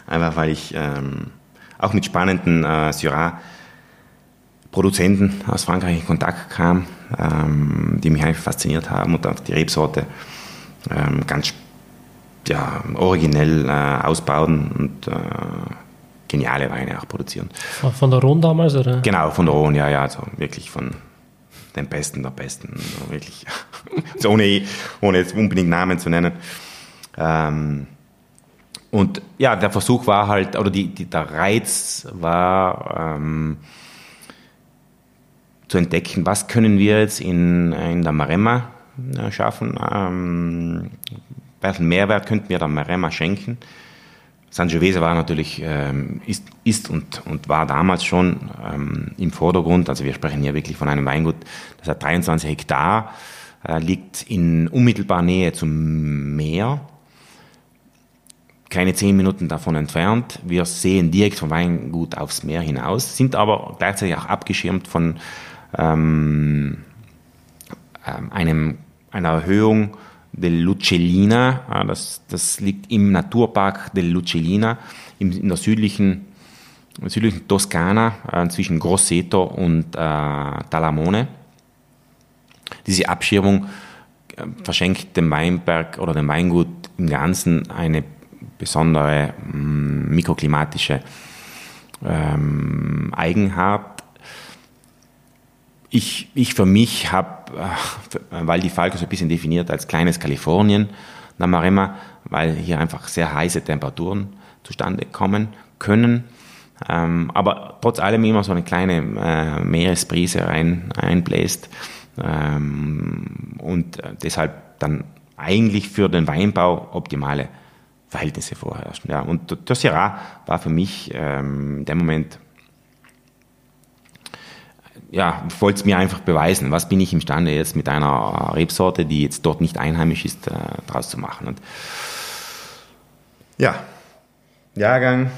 Einfach weil ich ähm, auch mit spannenden äh, Syrah-Produzenten aus Frankreich in Kontakt kam, ähm, die mich einfach fasziniert haben und auch die Rebsorte ähm, ganz ja, originell äh, ausbauen und äh, geniale Weine auch produzieren. Von der Rhone damals, oder? Genau, von der Rhone, ja, ja, also wirklich von den Besten der Besten, wirklich, <laughs> also ohne, ohne jetzt unbedingt Namen zu nennen. Ähm, und ja, der Versuch war halt, oder die, die der Reiz war, ähm, zu entdecken, was können wir jetzt in, in der Maremma äh, schaffen, ähm, welchen Mehrwert könnten wir der Maremma schenken. Sangiovese war natürlich, ähm, ist, ist und, und war damals schon ähm, im Vordergrund. Also wir sprechen hier wirklich von einem Weingut, das hat 23 Hektar, äh, liegt in unmittelbarer Nähe zum Meer keine zehn Minuten davon entfernt. Wir sehen direkt vom Weingut aufs Meer hinaus, sind aber gleichzeitig auch abgeschirmt von ähm, ähm einem, einer Erhöhung del Lucellina. Das, das liegt im Naturpark del Lucellina in der südlichen, südlichen Toskana äh, zwischen Grosseto und äh, Talamone. Diese Abschirmung äh, verschenkt dem Weinberg oder dem Weingut im Ganzen eine besondere mm, mikroklimatische ähm, Eigenart. Ich, ich für mich habe, äh, weil die Falco so ein bisschen definiert als kleines Kalifornien, Namarema, weil hier einfach sehr heiße Temperaturen zustande kommen können. Ähm, aber trotz allem immer so eine kleine äh, Meeresbrise rein, einbläst ähm, und deshalb dann eigentlich für den Weinbau optimale Verhältnisse vorherrschen. Ja. Und der Syrah war für mich ähm, in dem Moment, ja, wollte es mir einfach beweisen, was bin ich imstande jetzt mit einer Rebsorte, die jetzt dort nicht einheimisch ist, äh, draus zu machen. Und ja, Jahrgang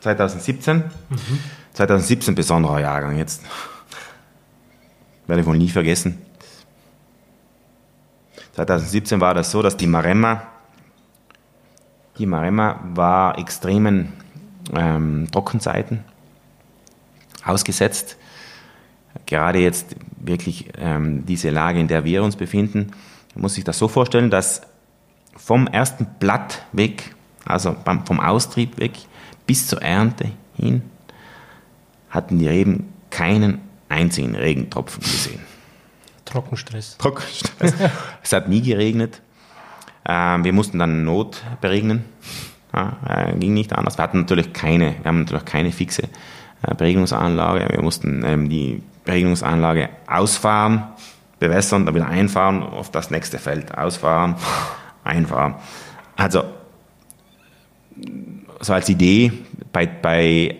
2017. Mhm. 2017 besonderer Jahrgang jetzt. Werde ich wohl nie vergessen. 2017 war das so, dass die Maremma, die Maremma war extremen ähm, Trockenzeiten ausgesetzt. Gerade jetzt wirklich ähm, diese Lage, in der wir uns befinden, muss sich das so vorstellen, dass vom ersten Blatt weg, also vom Austrieb weg bis zur Ernte hin, hatten die Reben keinen einzigen Regentropfen gesehen. Trockenstress. Trockenstress. es hat nie geregnet. Ähm, wir mussten dann Not beregnen. Ja, äh, ging nicht anders. Wir hatten natürlich keine, wir haben natürlich keine fixe Beregnungsanlage. Wir mussten ähm, die Beregnungsanlage ausfahren, bewässern, dann wieder einfahren, auf das nächste Feld ausfahren, <laughs> einfahren. Also, so als Idee, bei, bei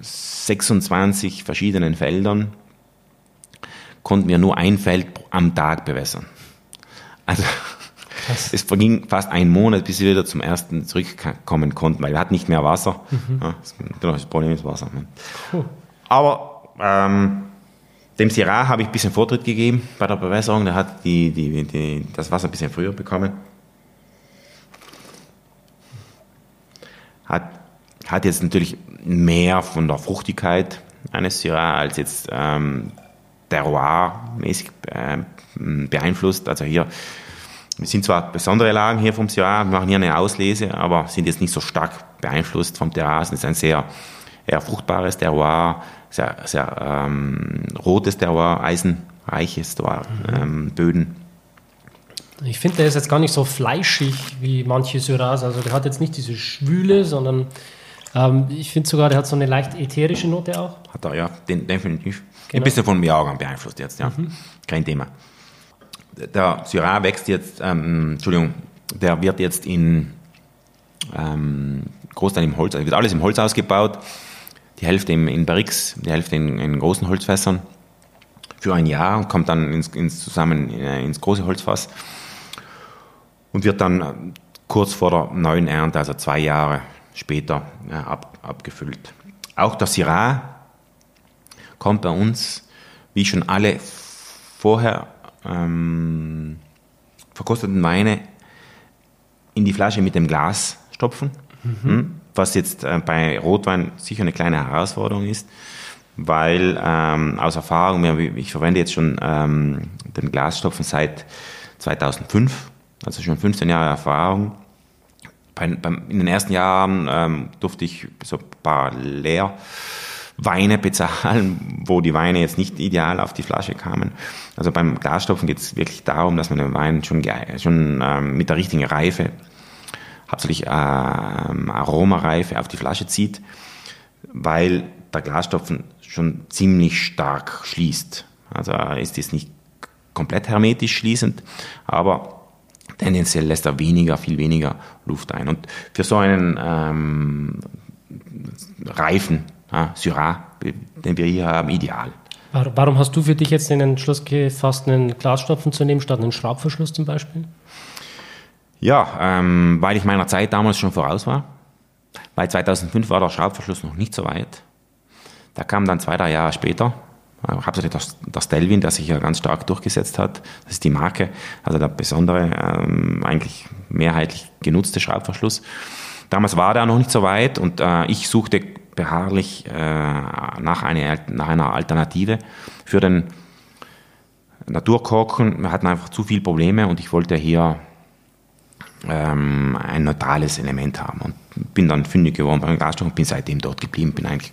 26 verschiedenen Feldern konnten wir nur ein Feld am Tag bewässern. Also Krass. es verging fast ein Monat, bis wir wieder zum ersten zurückkommen konnten, weil wir hatten nicht mehr Wasser. Mhm. Ja, das Problem ist Wasser. Cool. Aber ähm, dem Syrah habe ich ein bisschen Vortritt gegeben bei der Bewässerung. Der hat die, die, die, das Wasser ein bisschen früher bekommen. Hat, hat jetzt natürlich mehr von der Fruchtigkeit eines Syrah als jetzt ähm, Terroir-mäßig äh, beeinflusst. Also hier Es sind zwar besondere Lagen hier vom Syrah, wir machen hier eine Auslese, aber sind jetzt nicht so stark beeinflusst vom Terrassen. Es ist ein sehr eher fruchtbares Terroir, sehr, sehr ähm, rotes Terroir, eisenreiches Terroir, ähm, Böden. Ich finde, der ist jetzt gar nicht so fleischig wie manche Syrahs. Also der hat jetzt nicht diese Schwüle, sondern ähm, ich finde sogar, der hat so eine leicht ätherische Note auch. Hat er, ja, den, definitiv. Genau. Ein bisschen vom Jahrgang beeinflusst jetzt, ja. Mhm. Kein Thema. Der Syrah wächst jetzt, ähm, Entschuldigung, der wird jetzt in ähm, Großteil im Holz, wird alles im Holz ausgebaut. Die Hälfte im, in Barrix, die Hälfte in, in, großen Holzfässern für ein Jahr und kommt dann ins, ins zusammen äh, ins große Holzfass und wird dann kurz vor der neuen Ernte, also zwei Jahre später, äh, ab, abgefüllt. Auch der Syrah kommt bei uns, wie schon alle vorher ähm, verkosteten Weine, in die Flasche mit dem Glas stopfen. Mhm. Hm? Was jetzt äh, bei Rotwein sicher eine kleine Herausforderung ist, weil ähm, aus Erfahrung, ich verwende jetzt schon ähm, den Glasstopfen seit 2005 also schon 15 Jahre Erfahrung. Bei, beim, in den ersten Jahren ähm, durfte ich so ein paar Leerweine bezahlen, wo die Weine jetzt nicht ideal auf die Flasche kamen. Also beim Glasstopfen geht es wirklich darum, dass man den Wein schon, schon ähm, mit der richtigen Reife, hauptsächlich ähm, Aromareife auf die Flasche zieht, weil der Glasstopfen schon ziemlich stark schließt. Also ist es nicht komplett hermetisch schließend, aber tendenziell lässt er weniger, viel weniger Luft ein. Und für so einen ähm, Reifen, Syrah, den wir hier haben, ideal. Warum hast du für dich jetzt den Entschluss gefasst, einen Glasstopfen zu nehmen, statt einen Schraubverschluss zum Beispiel? Ja, ähm, weil ich meiner Zeit damals schon voraus war. Weil 2005 war der Schraubverschluss noch nicht so weit. Da kam dann zwei, drei Jahre später hauptsächlich das, das Delvin, der sich ja ganz stark durchgesetzt hat. Das ist die Marke, also der besondere, ähm, eigentlich mehrheitlich genutzte Schraubverschluss. Damals war der noch nicht so weit und äh, ich suchte beharrlich äh, nach, eine, nach einer Alternative für den Naturkorken. Wir hatten einfach zu viele Probleme und ich wollte hier ähm, ein neutrales Element haben und bin dann fündig geworden beim Glasstoff und bin seitdem dort geblieben, bin eigentlich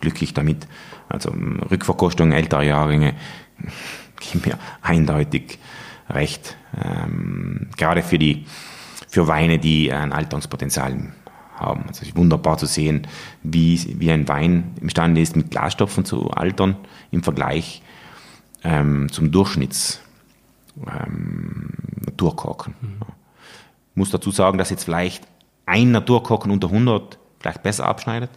glücklich damit. Also Rückverkostung älterer Jahrgänge <laughs> gibt mir eindeutig recht. Ähm, gerade für die für Weine, die ein Alterungspotenzial haben. Also es ist wunderbar zu sehen, wie, wie ein Wein imstande ist, mit Glasstopfen zu altern im Vergleich ähm, zum Durchschnitts ähm, Naturkorken. Mhm. Ich muss dazu sagen, dass jetzt vielleicht ein Naturkorken unter 100 vielleicht besser abschneidet.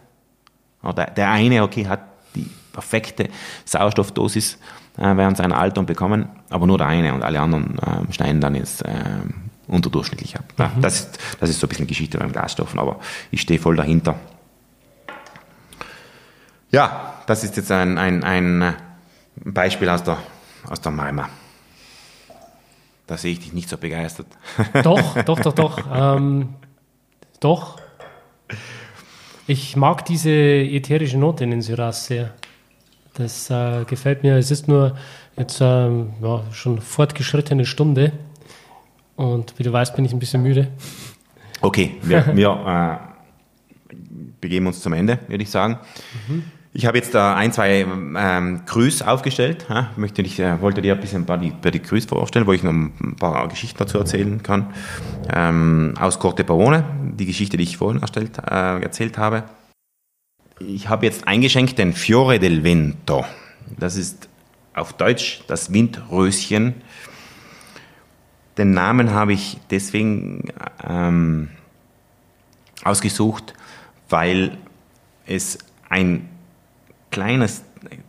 Oder der eine, okay, hat die perfekte Sauerstoffdosis äh, während seiner Alterung bekommen, aber nur der eine und alle anderen äh, schneiden dann jetzt äh, unterdurchschnittlich ab. Ja, mhm. das, ist, das ist so ein bisschen Geschichte beim Glasstoffen, aber ich stehe voll dahinter. Ja, das ist jetzt ein, ein, ein Beispiel aus der, aus der Marma. Da sehe ich dich nicht so begeistert. <laughs> Doch, doch, doch, doch. Ähm, doch. Ich mag diese ätherische Note in den Syrahs sehr. Das äh, gefällt mir. Es ist nur jetzt ähm, ja, schon fortgeschrittene Stunde. Und wie du weißt, bin ich ein bisschen müde. Okay, wir, <laughs> wir äh, begeben uns zum Ende, würde ich sagen. Mhm. Ich habe jetzt da ein, zwei ähm, Grüß aufgestellt. Ja, möchte dich, äh, wollte dir ein bisschen bei die, bei die Grüß vorstellen, wo ich noch ein paar Geschichten dazu erzählen kann. Ähm, aus Corte Barone, die Geschichte, die ich vorhin erstellt, äh, erzählt habe. Ich habe jetzt eingeschenkt den Fiore del Vento. Das ist auf Deutsch das Windröschen. Den Namen habe ich deswegen ähm, ausgesucht, weil es ein kleines,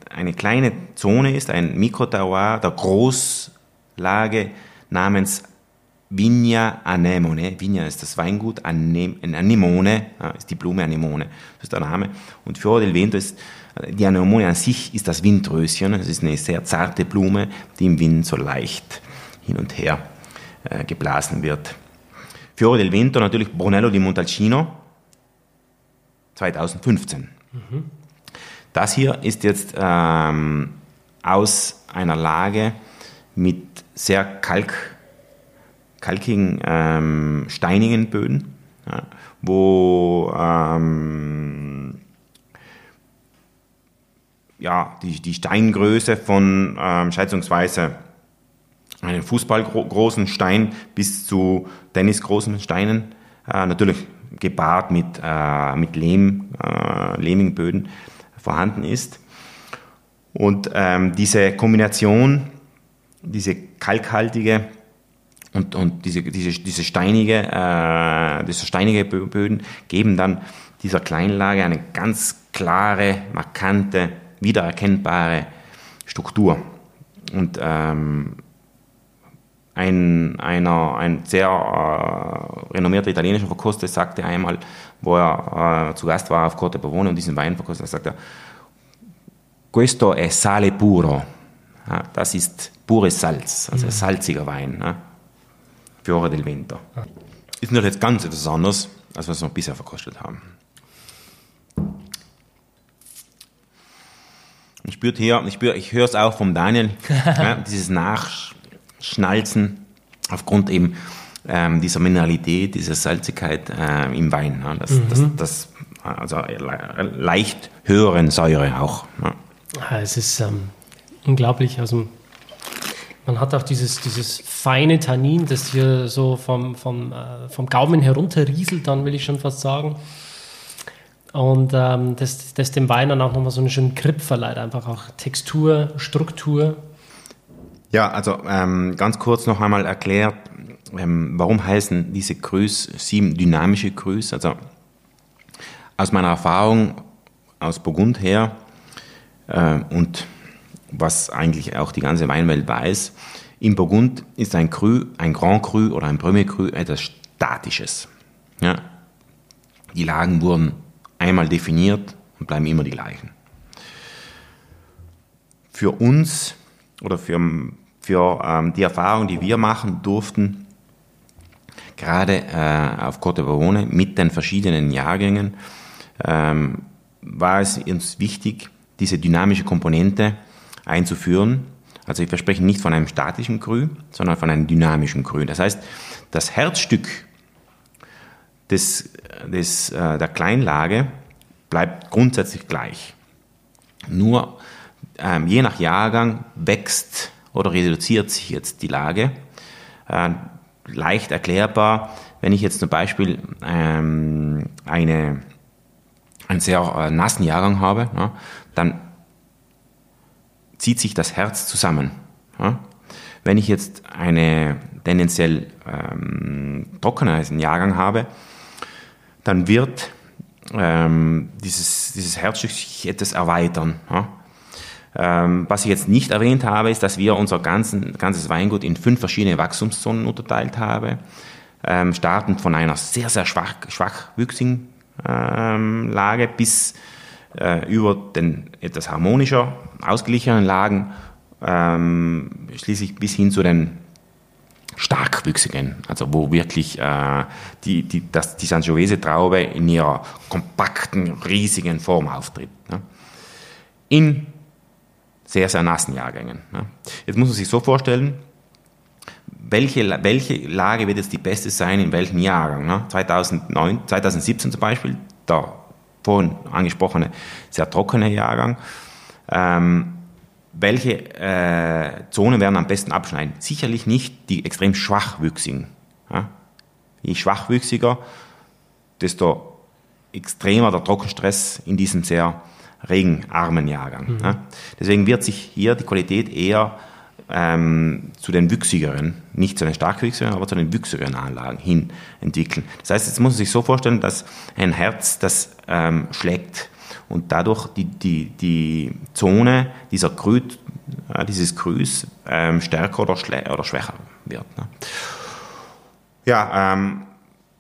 eine kleine Zone ist, ein Mikroterroir der Großlage namens Vigna Anemone. Vigna ist das Weingut, Anemone ist die Blume Anemone. Das ist der Name. Und Fiore del Vento ist, die Anemone an sich ist das Windröschen. Es ist eine sehr zarte Blume, die im Wind so leicht hin und her äh, geblasen wird. Fiore del Vento natürlich Brunello di Montalcino 2015. Mhm. Das hier ist jetzt ähm, aus einer Lage mit sehr kalkigen, ähm, steinigen Böden, ja, wo ähm, ja, die, die Steingröße von ähm, schätzungsweise einem fußballgroßen Stein bis zu tennisgroßen Steinen, äh, natürlich gepaart mit, äh, mit Lehm, äh, lehmigen vorhanden ist. Und ähm, diese Kombination, diese kalkhaltige und, und diese, diese, diese steinige, äh, diese steinige Böden geben dann dieser Kleinlage eine ganz klare, markante, wiedererkennbare Struktur. Und ähm, ein, einer, ein sehr äh, renommierter italienischer Verkoster sagte einmal, wo er äh, zu Gast war auf Corte Pavone und diesen Wein verkostet, sagt er, questo è sale puro. Ja, das ist pures Salz, also mhm. salziger Wein. Ja. Fiore del Vento. Ist natürlich jetzt ganz etwas anderes, als was wir bisher verkostet haben. Ich spürt hier, ich, spür, ich höre es auch vom Daniel, <laughs> ja, dieses Nachschnalzen aufgrund eben ähm, dieser Mineralität, dieser Salzigkeit äh, im Wein. Ja, das, mhm. das, das, also leicht höheren Säure auch. Ja. Ja, es ist ähm, unglaublich. Also man hat auch dieses, dieses feine Tannin, das hier so vom, vom, äh, vom Gaumen herunterrieselt, dann will ich schon fast sagen. Und ähm, das, das dem Wein dann auch nochmal so einen schönen Grip verleiht, einfach auch Textur, Struktur. Ja, also ähm, ganz kurz noch einmal erklärt, ähm, warum heißen diese Grüß sieben dynamische Grüß? Also aus meiner Erfahrung aus Burgund her äh, und was eigentlich auch die ganze Weinwelt weiß, im Burgund ist ein Cru, ein Grand Cru oder ein Premier Cru etwas Statisches. Ja? Die Lagen wurden einmal definiert und bleiben immer die gleichen. Für uns oder für, für ähm, die Erfahrung, die wir machen durften, gerade äh, auf Côte Barone mit den verschiedenen Jahrgängen, ähm, war es uns wichtig, diese dynamische Komponente einzuführen. Also ich verspreche nicht von einem statischen Krü, sondern von einem dynamischen Krü. Das heißt, das Herzstück des, des, äh, der Kleinlage bleibt grundsätzlich gleich. Nur ähm, je nach Jahrgang wächst oder reduziert sich jetzt die Lage. Äh, leicht erklärbar, wenn ich jetzt zum Beispiel ähm, eine, einen sehr äh, nassen Jahrgang habe, dann zieht sich das Herz zusammen. Wenn ich jetzt eine tendenziell ähm, trockeneren Jahrgang habe, dann wird ähm, dieses, dieses Herzstück sich etwas erweitern. Ähm, was ich jetzt nicht erwähnt habe, ist, dass wir unser ganzen, ganzes Weingut in fünf verschiedene Wachstumszonen unterteilt haben, ähm, startend von einer sehr, sehr schwach, schwachwüchsigen ähm, Lage bis äh, über den etwas harmonischer ausgeglichenen Lagen, ähm, schließlich bis hin zu den starkwüchsigen, also wo wirklich äh, die, die, das, die Sangiovese-Traube in ihrer kompakten, riesigen Form auftritt. Ne? In sehr, sehr nassen Jahrgängen. Ne? Jetzt muss man sich so vorstellen, welche, welche Lage wird jetzt die beste sein in welchem Jahrgang? Ne? 2009, 2017 zum Beispiel, der vorhin angesprochene sehr trockene Jahrgang. Ähm, welche äh, Zonen werden am besten abschneiden? Sicherlich nicht die extrem schwachwüchsigen. Ja? Je schwachwüchsiger, desto extremer der Trockenstress in diesem sehr regenarmen Jahrgang. Mhm. Ja? Deswegen wird sich hier die Qualität eher ähm, zu den wüchsigeren, nicht zu den starkwüchsigeren, aber zu den wüchsigeren Anlagen hin entwickeln. Das heißt, jetzt muss man sich so vorstellen, dass ein Herz, das ähm, schlägt und dadurch die, die, die Zone dieser Grü, äh, dieses Grüß ähm, stärker oder, oder schwächer wird. Ne? Ja, ähm,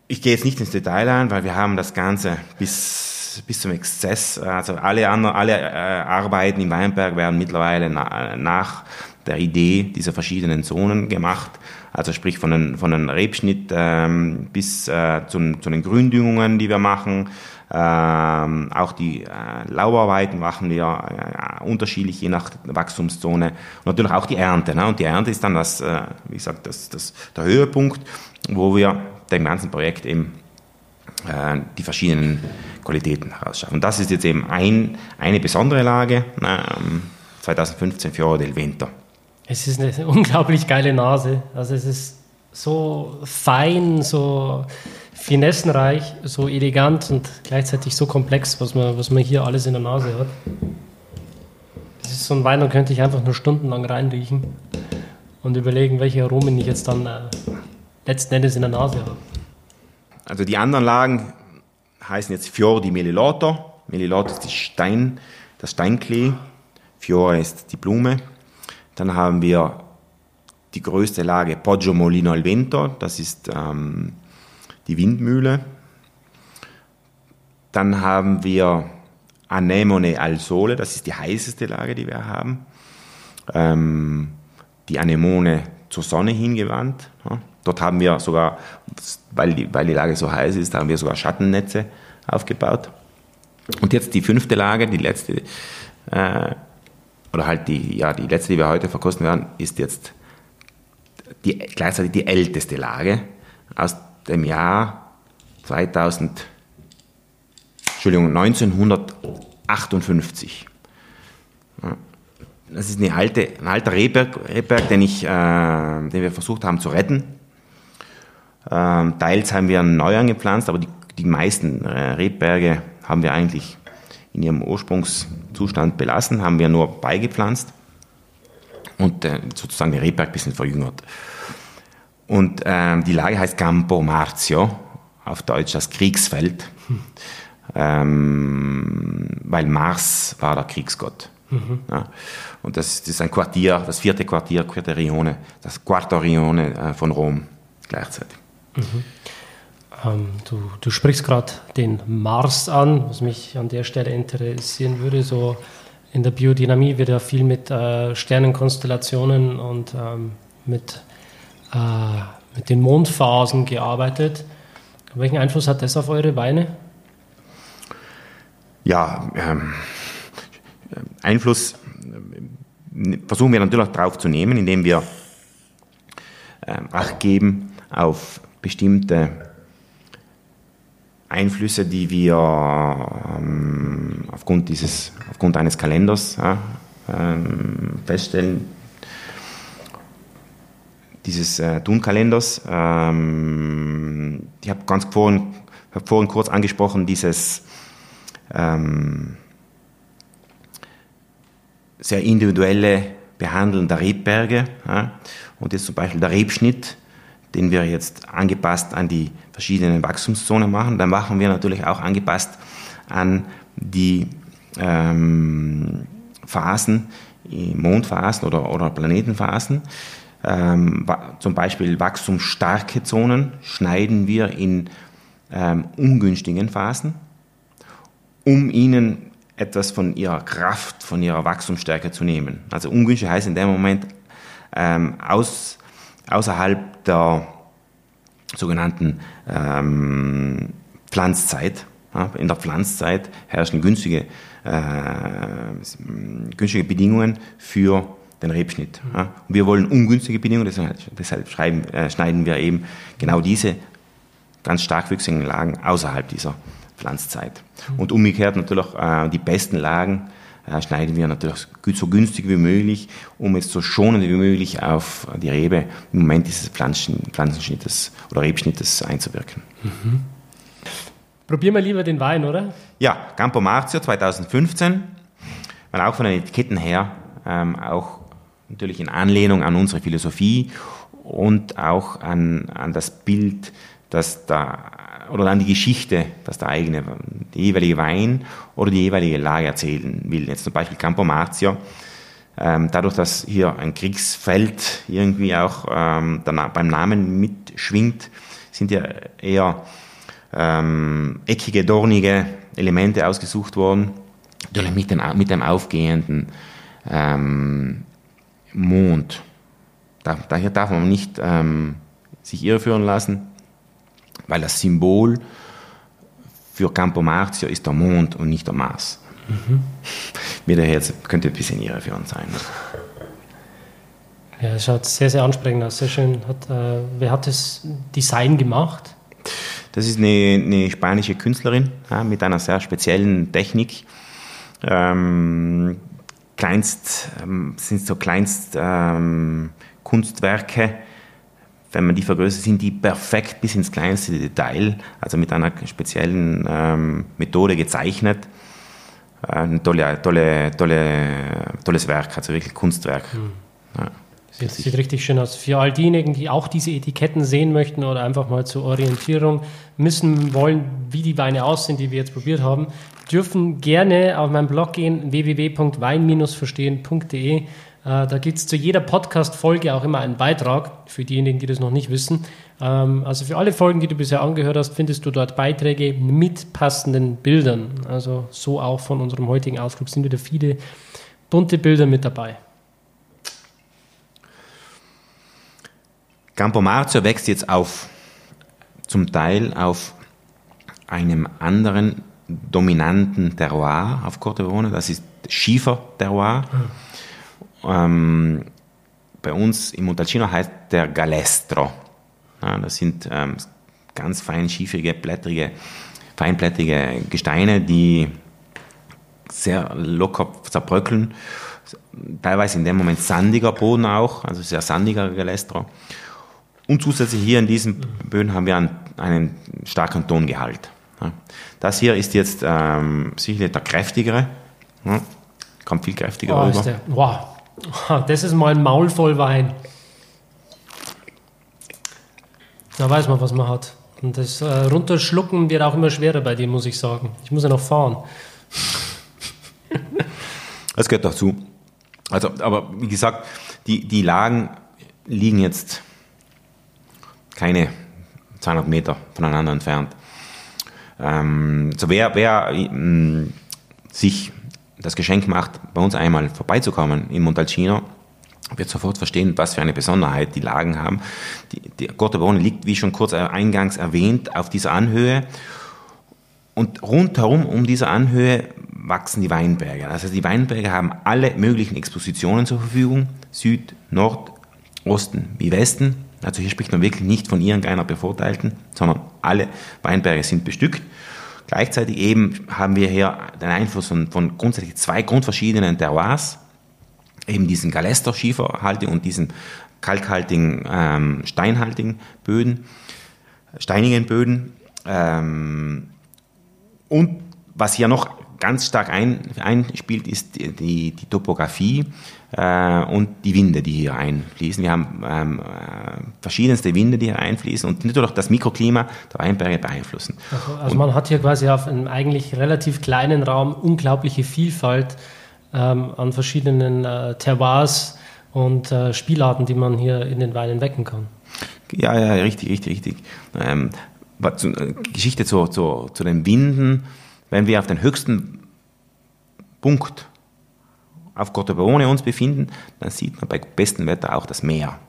ich gehe jetzt nicht ins Detail ein, weil wir haben das Ganze bis bis zum Exzess. Also alle, anderen, alle äh, Arbeiten im Weinberg werden mittlerweile na, nach der Idee dieser verschiedenen Zonen gemacht. Also sprich von einem, von einem Rebschnitt ähm, bis äh, zu, zu den Gründüngungen, die wir machen. Ähm, auch die äh, Laubarbeiten machen wir äh, unterschiedlich je nach Wachstumszone. Und natürlich auch die Ernte. Ne? Und die Ernte ist dann das, äh, wie gesagt, das, das, der Höhepunkt, wo wir dem ganzen Projekt eben die verschiedenen Qualitäten herausschaffen. Und das ist jetzt eben ein, eine besondere Lage, ähm, 2015 Fiore del Vento. Es ist eine <laughs> unglaublich geile Nase. Also es ist so fein, so finessenreich, so elegant und gleichzeitig so komplex, was man, was man hier alles in der Nase hat. Das ist so ein Wein, da könnte ich einfach nur stundenlang reinriechen und überlegen, welche Aromen ich jetzt dann äh, letzten Endes in der Nase habe. Also die anderen Lagen heißen jetzt Fior di Meliloto. Meliloto ist Stein, das Steinklee. Fiore ist die Blume. Dann haben wir die größte Lage Poggio Molino al Vento, das ist ähm, die Windmühle. Dann haben wir Anemone al Sole, das ist die heißeste Lage, die wir haben. Ähm, die Anemone zur Sonne hingewandt. Ja. Dort haben wir sogar, weil die, weil die Lage so heiß ist, haben wir sogar Schattennetze aufgebaut. Und jetzt die fünfte Lage, die letzte, äh, oder halt die, ja, die letzte, die wir heute verkosten werden, ist jetzt die, gleichzeitig die älteste Lage aus dem Jahr 2000, Entschuldigung, 1958. Das ist eine alte, ein alter Rehberg, Rehberg den, ich, äh, den wir versucht haben zu retten. Ähm, teils haben wir einen neu angepflanzt, aber die, die meisten äh, Rebberge haben wir eigentlich in ihrem Ursprungszustand belassen, haben wir nur beigepflanzt und äh, sozusagen den Rebberg ein bisschen verjüngert. Und ähm, die Lage heißt Campo Marzio, auf Deutsch das Kriegsfeld, hm. ähm, weil Mars war der Kriegsgott. Mhm. Ja. Und das, das, ist ein Quartier, das vierte Quartier, Quarterione, das Quarto Rione äh, von Rom gleichzeitig. Mhm. Ähm, du, du, sprichst gerade den Mars an, was mich an der Stelle interessieren würde. So in der Biodynamie wird ja viel mit äh, Sternenkonstellationen und ähm, mit, äh, mit den Mondphasen gearbeitet. Welchen Einfluss hat das auf eure Weine? Ja, ähm, Einfluss äh, versuchen wir natürlich darauf zu nehmen, indem wir äh, Acht geben auf bestimmte Einflüsse, die wir ähm, aufgrund, dieses, aufgrund eines Kalenders ja, ähm, feststellen, dieses äh, Tun-Kalenders. Ähm, ich habe ganz vorhin, hab vorhin kurz angesprochen, dieses ähm, sehr individuelle Behandeln der Rebberge. Ja, und jetzt zum Beispiel der Rebschnitt den wir jetzt angepasst an die verschiedenen Wachstumszonen machen. Dann machen wir natürlich auch angepasst an die ähm, Phasen, Mondphasen oder, oder Planetenphasen. Ähm, zum Beispiel wachstumsstarke Zonen schneiden wir in ähm, ungünstigen Phasen, um ihnen etwas von ihrer Kraft, von ihrer Wachstumsstärke zu nehmen. Also ungünstig heißt in dem Moment ähm, aus, außerhalb der sogenannten ähm, Pflanzzeit. In der Pflanzzeit herrschen günstige, äh, günstige Bedingungen für den Rebschnitt. Ja. Und wir wollen ungünstige Bedingungen, deshalb, schreiben, äh, schneiden wir eben genau diese ganz stark wüchsigen Lagen außerhalb dieser Pflanzzeit. Und umgekehrt natürlich äh, die besten Lagen schneiden wir natürlich so günstig wie möglich, um es so schonend wie möglich auf die Rebe im Moment dieses Pflanzen, Pflanzenschnittes oder Rebschnittes einzuwirken. Mhm. Probieren wir lieber den Wein, oder? Ja, Campo Marzio 2015, weil auch von den Etiketten her, ähm, auch natürlich in Anlehnung an unsere Philosophie und auch an, an das Bild, das da oder dann die Geschichte, dass der eigene, der jeweilige Wein oder die jeweilige Lage erzählen will. Jetzt zum Beispiel Campo Marzio. Ähm, dadurch, dass hier ein Kriegsfeld irgendwie auch ähm, beim Namen mitschwingt, sind ja eher ähm, eckige, dornige Elemente ausgesucht worden. Natürlich mit mit dem aufgehenden ähm, Mond. Da, daher darf man nicht ähm, sich irreführen lassen, weil das Symbol für Campo Marzio ist der Mond und nicht der Mars. Mhm. Wieder jetzt könnte ein bisschen irreführend sein. Ja, es schaut sehr, sehr ansprechend aus. Sehr schön. Hat, äh, wer hat das Design gemacht? Das ist eine, eine spanische Künstlerin ja, mit einer sehr speziellen Technik. Ähm, kleinst, ähm, sind so kleinst ähm, Kunstwerke, wenn man die vergrößert, sind die perfekt bis ins kleinste Detail, also mit einer speziellen ähm, Methode gezeichnet. Äh, ein tolle, tolle, tolle, tolles Werk, also wirklich Kunstwerk. Mhm. Ja. Sieht, sieht richtig schön aus. Für all diejenigen, die auch diese Etiketten sehen möchten oder einfach mal zur Orientierung müssen wollen, wie die Weine aussehen, die wir jetzt probiert haben, dürfen gerne auf meinen Blog gehen, www.wein-verstehen.de. Äh, da gibt es zu jeder Podcast-Folge auch immer einen Beitrag, für diejenigen, die das noch nicht wissen. Ähm, also für alle Folgen, die du bisher angehört hast, findest du dort Beiträge mit passenden Bildern. Also so auch von unserem heutigen Ausflug sind wieder viele bunte Bilder mit dabei. Campo Marzio wächst jetzt auf, zum Teil auf einem anderen dominanten Terroir auf Cortevone, das ist Schiefer-Terroir. Mhm. Ähm, bei uns im Montalcino heißt der Galestro. Ja, das sind ähm, ganz fein schiefrige, blättrige, feinblättrige Gesteine, die sehr locker zerbröckeln. Teilweise in dem Moment sandiger Boden auch, also sehr sandiger Galestro. Und zusätzlich hier in diesen Böden haben wir einen, einen starken Tongehalt. Das hier ist jetzt ähm, sicherlich der kräftigere. Ja, kommt viel kräftiger oh, rüber. Der, wow, das ist mal ein Maul voll Wein. Da weiß man, was man hat. Und das äh, Runterschlucken wird auch immer schwerer bei dir, muss ich sagen. Ich muss ja noch fahren. <laughs> Das gehört dazu. Also, aber wie gesagt, die, die Lagen liegen jetzt keine 200 Meter voneinander entfernt. Ähm, so wer, wer äh, sich das Geschenk macht, bei uns einmal vorbeizukommen in Montalcino, wird sofort verstehen, was für eine Besonderheit die Lagen haben. Die, die Cortobone liegt, wie schon kurz eingangs erwähnt, auf dieser Anhöhe. Und rundherum um diese Anhöhe wachsen die Weinberge. Also die Weinberge haben alle möglichen Expositionen zur Verfügung. Süd, Nord, Osten wie Westen. Also hier spricht man wirklich nicht von irgendeiner bevorteilten, sondern alle Weinberge sind bestückt. Gleichzeitig eben haben wir hier den Einfluss von, von grundsätzlich zwei grundverschiedenen Terroirs, eben diesen Galester-Schieferhaltigen und diesen kalkhaltigen, ähm, steinhaltigen Böden, steinigen Böden. Ähm, und was hier noch ganz stark ein, einspielt, ist die, die, Topografie äh, und die Winde, die hier einfließen. Wir haben ähm, äh, verschiedenste Winde, die hier einfließen und natürlich das Mikroklima der Weinberge beeinflussen. Also, also man hat hier quasi auf einem eigentlich relativ kleinen Raum unglaubliche Vielfalt ähm, an verschiedenen äh, Terroirs und äh, Spielarten, die man hier in den Weinen wecken kann. Ja, ja, richtig, richtig, richtig. Ähm, äh, Geschichte zu, zu, zu den Winden wenn wir auf den höchsten Punkt auf Cotopaone uns befinden, dann sieht man bei bestem Wetter auch das Meer.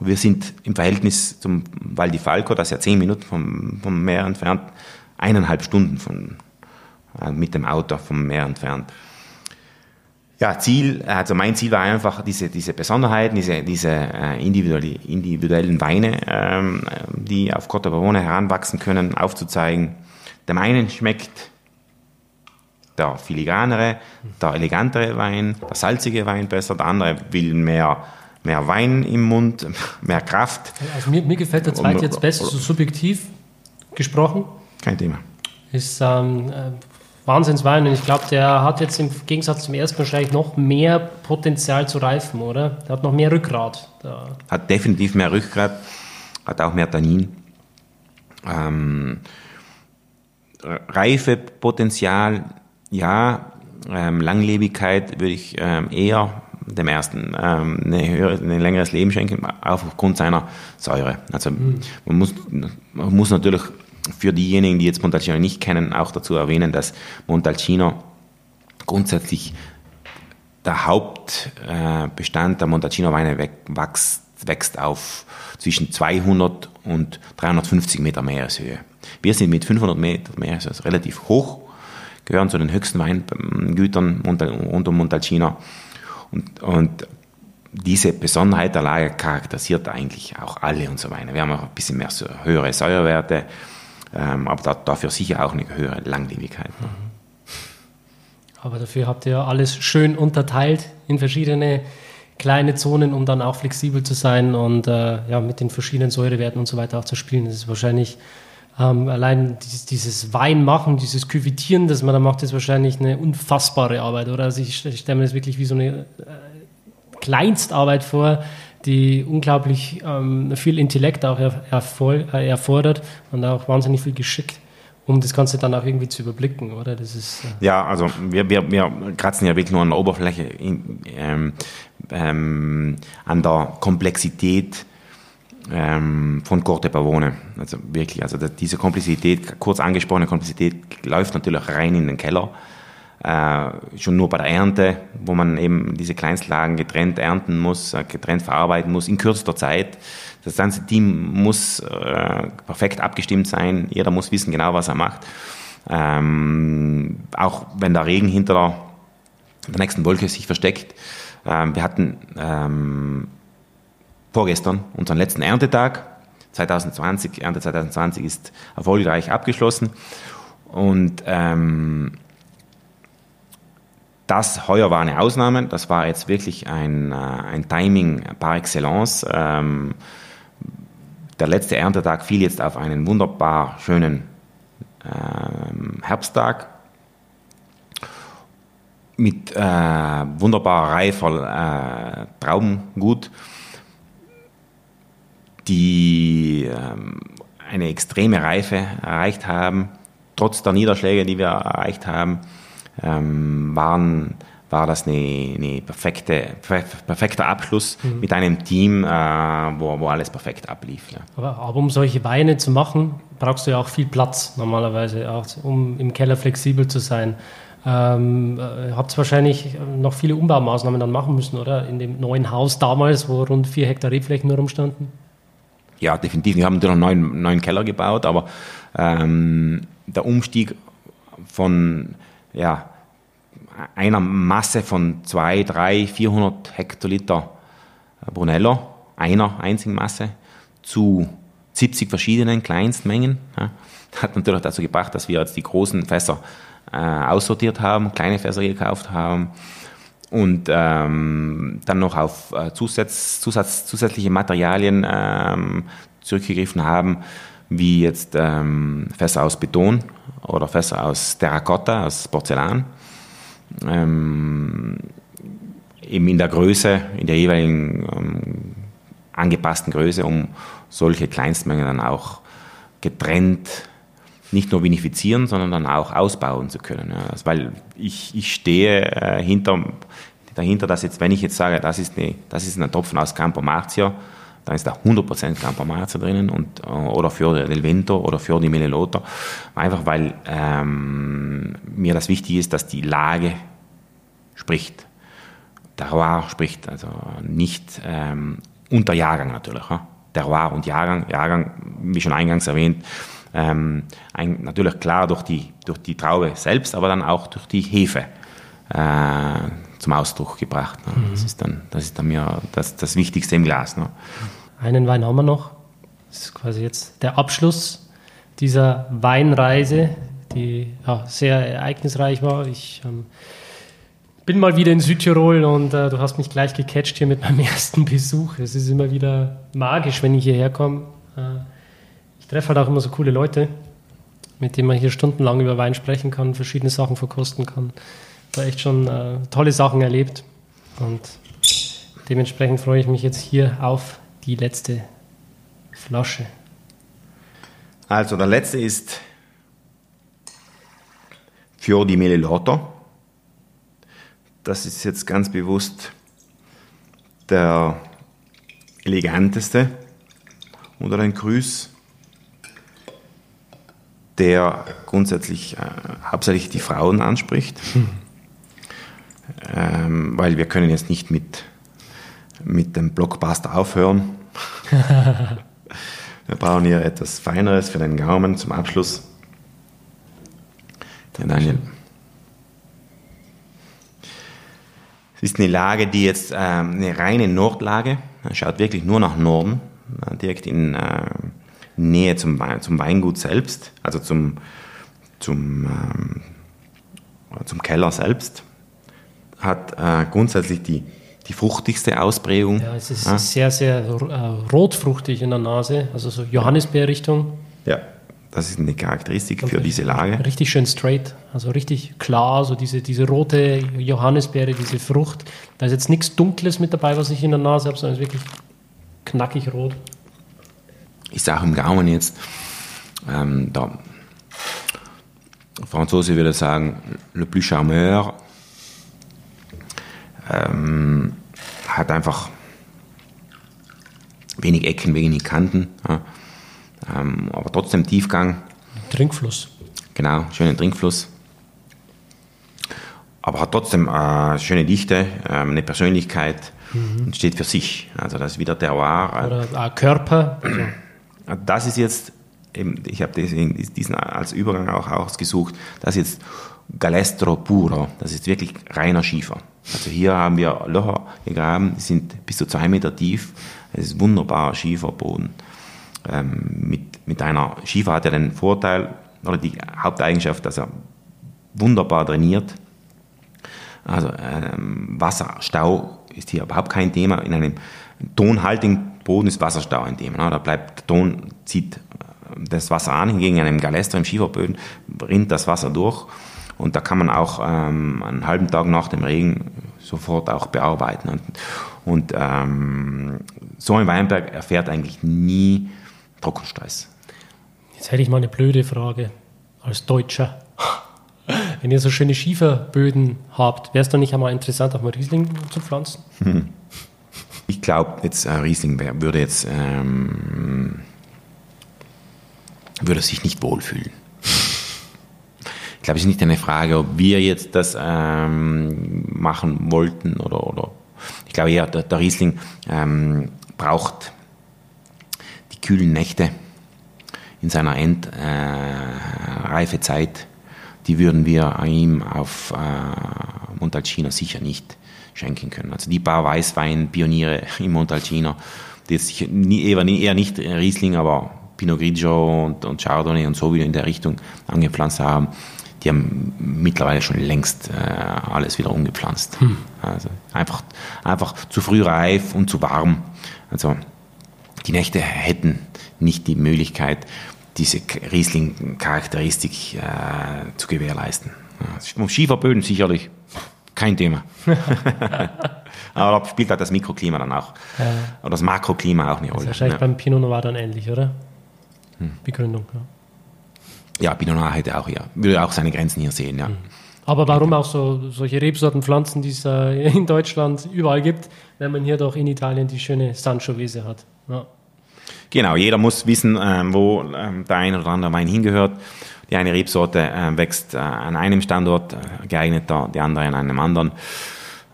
Und wir sind im Verhältnis zum Val di Falco, das ist ja zehn Minuten vom, vom Meer entfernt, eineinhalb Stunden von, äh, mit dem Auto vom Meer entfernt. Ja, Ziel, also mein Ziel war einfach, diese, diese Besonderheiten, diese, diese äh, individuellen Weine, ähm, die auf Cotopaone heranwachsen können, aufzuzeigen dem einen schmeckt der filigranere, der elegantere Wein, der salzige Wein besser, der andere will mehr, mehr Wein im Mund, <laughs> mehr Kraft. Also mir, mir gefällt der zweite jetzt besser, so subjektiv gesprochen. Kein Thema. Ist ähm, äh, Wahnsinnswein und ich glaube, der hat jetzt im Gegensatz zum ersten wahrscheinlich noch mehr Potenzial zu reifen, oder? Der hat noch mehr Rückgrat. Der hat definitiv mehr Rückgrat, hat auch mehr Tannin. Ähm, Reifepotenzial, ja, ähm, Langlebigkeit würde ich ähm, eher dem ersten ähm, eine höhere, ein längeres Leben schenken, aufgrund seiner Säure. Also mhm. man, muss, man muss natürlich für diejenigen, die jetzt Montalcino nicht kennen, auch dazu erwähnen, dass Montalcino grundsätzlich der Hauptbestand der Montalcino Weine wächst, wächst auf zwischen 200 und 350 Meter Meereshöhe. Wir sind mit 500 Meter Meereshöhe also relativ hoch, gehören zu den höchsten Weingütern rund um Montalcino. Und, und diese Besonderheit der Lage charakterisiert eigentlich auch alle so weiter. Wir haben auch ein bisschen mehr so höhere Säurewerte, ähm, aber dafür sicher auch eine höhere Langlebigkeit. Ne? Aber dafür habt ihr alles schön unterteilt in verschiedene kleine Zonen, um dann auch flexibel zu sein und äh, ja, mit den verschiedenen Säurewerten und so weiter auch zu spielen. Das ist wahrscheinlich ähm, allein dieses, dieses Weinmachen, dieses Küvitieren, das man da macht, ist wahrscheinlich eine unfassbare Arbeit, oder? Also ich, ich stelle mir das wirklich wie so eine äh, Kleinstarbeit vor, die unglaublich ähm, viel Intellekt auch äh, erfordert und auch wahnsinnig viel Geschick um das Ganze dann auch irgendwie zu überblicken, oder? Das ist, äh ja, also wir, wir, wir kratzen ja wirklich nur an der Oberfläche, ähm, ähm, an der Komplexität ähm, von Corte Pavone. Also wirklich, also diese Komplexität, kurz angesprochene Komplexität, läuft natürlich rein in den Keller. Äh, schon nur bei der Ernte, wo man eben diese Kleinstlagen getrennt ernten muss, äh, getrennt verarbeiten muss, in kürzester Zeit. Das ganze Team muss äh, perfekt abgestimmt sein, jeder muss wissen genau, was er macht. Ähm, auch wenn der Regen hinter der, der nächsten Wolke sich versteckt. Ähm, wir hatten ähm, vorgestern unseren letzten Erntetag. 2020, Ernte 2020 ist erfolgreich abgeschlossen. Und ähm, das heuer war eine Ausnahme. Das war jetzt wirklich ein, äh, ein Timing par excellence. Ähm, der letzte Erntetag fiel jetzt auf einen wunderbar schönen ähm, Herbsttag mit äh, wunderbar reifer äh, Traubengut, die ähm, eine extreme Reife erreicht haben. Trotz der Niederschläge, die wir erreicht haben, ähm, waren war das eine, eine perfekte, perfekter Abschluss mhm. mit einem Team, äh, wo, wo alles perfekt ablief. Ja. Aber, aber, um solche Weine zu machen, brauchst du ja auch viel Platz normalerweise, auch um im Keller flexibel zu sein. Ähm, äh, habt wahrscheinlich noch viele Umbaumaßnahmen dann machen müssen, oder? In dem neuen Haus damals, wo rund vier Hektar Rebflächen nur rumstanden? Ja, definitiv. Wir haben natürlich einen neuen, neuen Keller gebaut, aber ähm, der Umstieg von ja, einer Masse von 2, 3, 400 Hektoliter Brunello, einer einzigen Masse, zu 70 verschiedenen Kleinstmengen. Ja, hat natürlich dazu gebracht, dass wir jetzt die großen Fässer äh, aussortiert haben, kleine Fässer gekauft haben und ähm, dann noch auf äh, Zusatz, Zusatz, zusätzliche Materialien ähm, zurückgegriffen haben, wie jetzt ähm, Fässer aus Beton oder Fässer aus Terrakotta, aus Porzellan. Ähm, eben in der Größe, in der jeweiligen ähm, angepassten Größe, um solche Kleinstmengen dann auch getrennt nicht nur vinifizieren, sondern dann auch ausbauen zu können. Ja. Also weil ich, ich stehe äh, hinter, dahinter, dass jetzt, wenn ich jetzt sage, das ist, eine, das ist ein Tropfen aus Campo Marzio, dann ist da 100% Campo Marzio drinnen und, äh, oder für Del Vento oder für die Melelota. Einfach weil ähm, mir das wichtig ist, dass die Lage spricht. Terroir spricht, also nicht ähm, unter Jahrgang natürlich. Ja? Terroir und Jahrgang, Jahrgang, wie schon eingangs erwähnt, ähm, ein, natürlich klar durch die, durch die Traube selbst, aber dann auch durch die Hefe äh, zum Ausdruck gebracht. Ne? Mhm. Das ist dann, das ist dann mir das, das Wichtigste im Glas. Ne? Einen Wein haben wir noch. Das ist quasi jetzt der Abschluss dieser Weinreise, die ja, sehr ereignisreich war. Ich ähm, bin mal wieder in Südtirol und äh, du hast mich gleich gecatcht hier mit meinem <laughs> ersten Besuch. Es ist immer wieder magisch, wenn ich hierher komme. Äh, treffe halt auch immer so coole Leute, mit denen man hier stundenlang über Wein sprechen kann, verschiedene Sachen verkosten kann. Da echt schon äh, tolle Sachen erlebt und dementsprechend freue ich mich jetzt hier auf die letzte Flasche. Also der letzte ist Fior di Melilotto das ist jetzt ganz bewusst der eleganteste unter den Grüß, der grundsätzlich äh, hauptsächlich die Frauen anspricht. Hm. ähm, weil wir können jetzt nicht mit, mit dem Blockbuster aufhören. <laughs> wir brauchen hier etwas Feineres für den Gaumen zum Abschluss. Der Daniel. Es ist eine Lage, die jetzt äh, eine reine Nordlage, schaut wirklich nur nach Norden, direkt in äh, Nähe zum, zum Weingut selbst, also zum, zum, ähm, zum Keller selbst. Hat äh, grundsätzlich die, die fruchtigste Ausprägung. Ja, es ist ja. sehr, sehr äh, rotfruchtig in der Nase, also so Johannisbeerrichtung. Ja, das ist eine Charakteristik für diese Lage. Richtig schön straight, also richtig klar, so diese, diese rote Johannisbeere, diese Frucht. Da ist jetzt nichts Dunkles mit dabei, was ich in der Nase habe, sondern es ist wirklich knackig rot. Ist auch im Gaumen jetzt, ähm, der Franzose würde sagen, le plus charmeur, ähm, hat einfach wenig Ecken, wenig Kanten. Ja ähm, aber trotzdem Tiefgang. Trinkfluss. Genau, schönen Trinkfluss. Aber hat trotzdem äh, schöne Dichte, äh, eine Persönlichkeit mhm. und steht für sich. Also das ist wieder Terroir. Äh, Oder äh, Körper. Das ist jetzt, eben, ich habe diesen als Übergang auch ausgesucht, das ist jetzt Galestro puro, das ist wirklich reiner Schiefer. Also hier haben wir Löcher gegraben, die sind bis zu zwei Meter tief. Es ist wunderbarer Schieferboden ähm, mit, mit einer Schiefer hat er den Vorteil oder die Haupteigenschaft, dass er wunderbar trainiert. Also ähm, Wasserstau ist hier überhaupt kein Thema. In einem tonhaltigen Boden ist Wasserstau ein Thema. Ne? Da bleibt der Ton, zieht äh, das Wasser an, hingegen in einem Galester im Schieferböden rinnt das Wasser durch. Und da kann man auch ähm, einen halben Tag nach dem Regen sofort auch bearbeiten. Und, und ähm, so ein Weinberg erfährt eigentlich nie Trockenstress. Jetzt hätte ich mal eine blöde Frage als Deutscher. Wenn ihr so schöne Schieferböden habt, wäre es doch nicht einmal interessant, auch mal Riesling zu pflanzen? Hm. <laughs> Ich glaube, jetzt äh, Riesling würde jetzt ähm, würde sich nicht wohlfühlen. Ich glaube, es ist nicht eine Frage, ob wir jetzt das ähm, machen wollten oder, oder ich glaube eher, der, der Riesling ähm, braucht kühlen Nächte in seiner Endreifezeit, die würden wir ihm auf äh, Montalcino sicher nicht schenken können. Also die paar Weißwein-Pioniere <laughs> im Montalcino, die jetzt nie, eher, eher nicht Riesling, aber Pinot Grigio und, und Chardonnay und so wieder in der Richtung angepflanzt haben, die haben mittlerweile schon längst äh, alles wieder umgepflanzt. Hm. Also einfach, einfach zu früh reif und zu warm. Also die Nächte hätten nicht die Möglichkeit, diese Riesling-Charakteristik äh, zu gewährleisten. Ja, Schieferböden sicherlich kein Thema. <laughs> Aber da spielt halt das Mikroklima dann auch, ja. oder das Makroklima auch eine Rolle. Das ist wahrscheinlich ja. beim Pinot Noir dann ähnlich, oder? Hm. Begründung, ja. Ja, Pinot Noir hätte auch, ja, würde auch seine Grenzen hier sehen, ja. Hm. Aber warum auch so solche Rebsorten, Pflanzen, die es äh, <laughs> in Deutschland überall gibt, wenn man hier doch in Italien die schöne Sancho-Wiese hat? Ja. Genau, jeder muss wissen, ähm, wo ähm, der eine oder andere Wein hingehört. Die eine Rebsorte äh, wächst äh, an einem Standort, äh, geeigneter, die andere an einem anderen.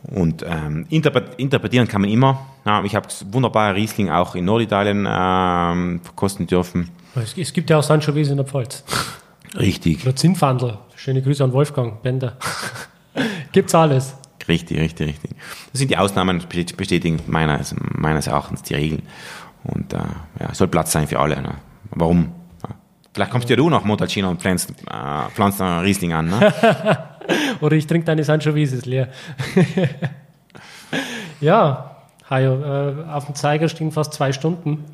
Und ähm, interpretieren kann man immer. Ja, ich habe wunderbare Riesling auch in Norditalien ähm, verkosten dürfen. Es, es gibt ja auch Sangiovese in der Pfalz. <laughs> Richtig. Oder Zinnfandel. Schöne Grüße an Wolfgang Bender. <laughs> Gibt's alles. Richtig, richtig, richtig. Das sind die Ausnahmen, bestätigen meines, meines Erachtens die Regeln. Und äh, ja, es soll Platz sein für alle. Ne? Warum? Vielleicht kommst ja du nach Montalcino und pflanzt, äh, pflanzt einen Riesling an. Ne? <laughs> Oder ich trinke deine Sancho Vieses leer. <laughs> ja, Hajo, äh, auf dem Zeiger stehen fast zwei Stunden.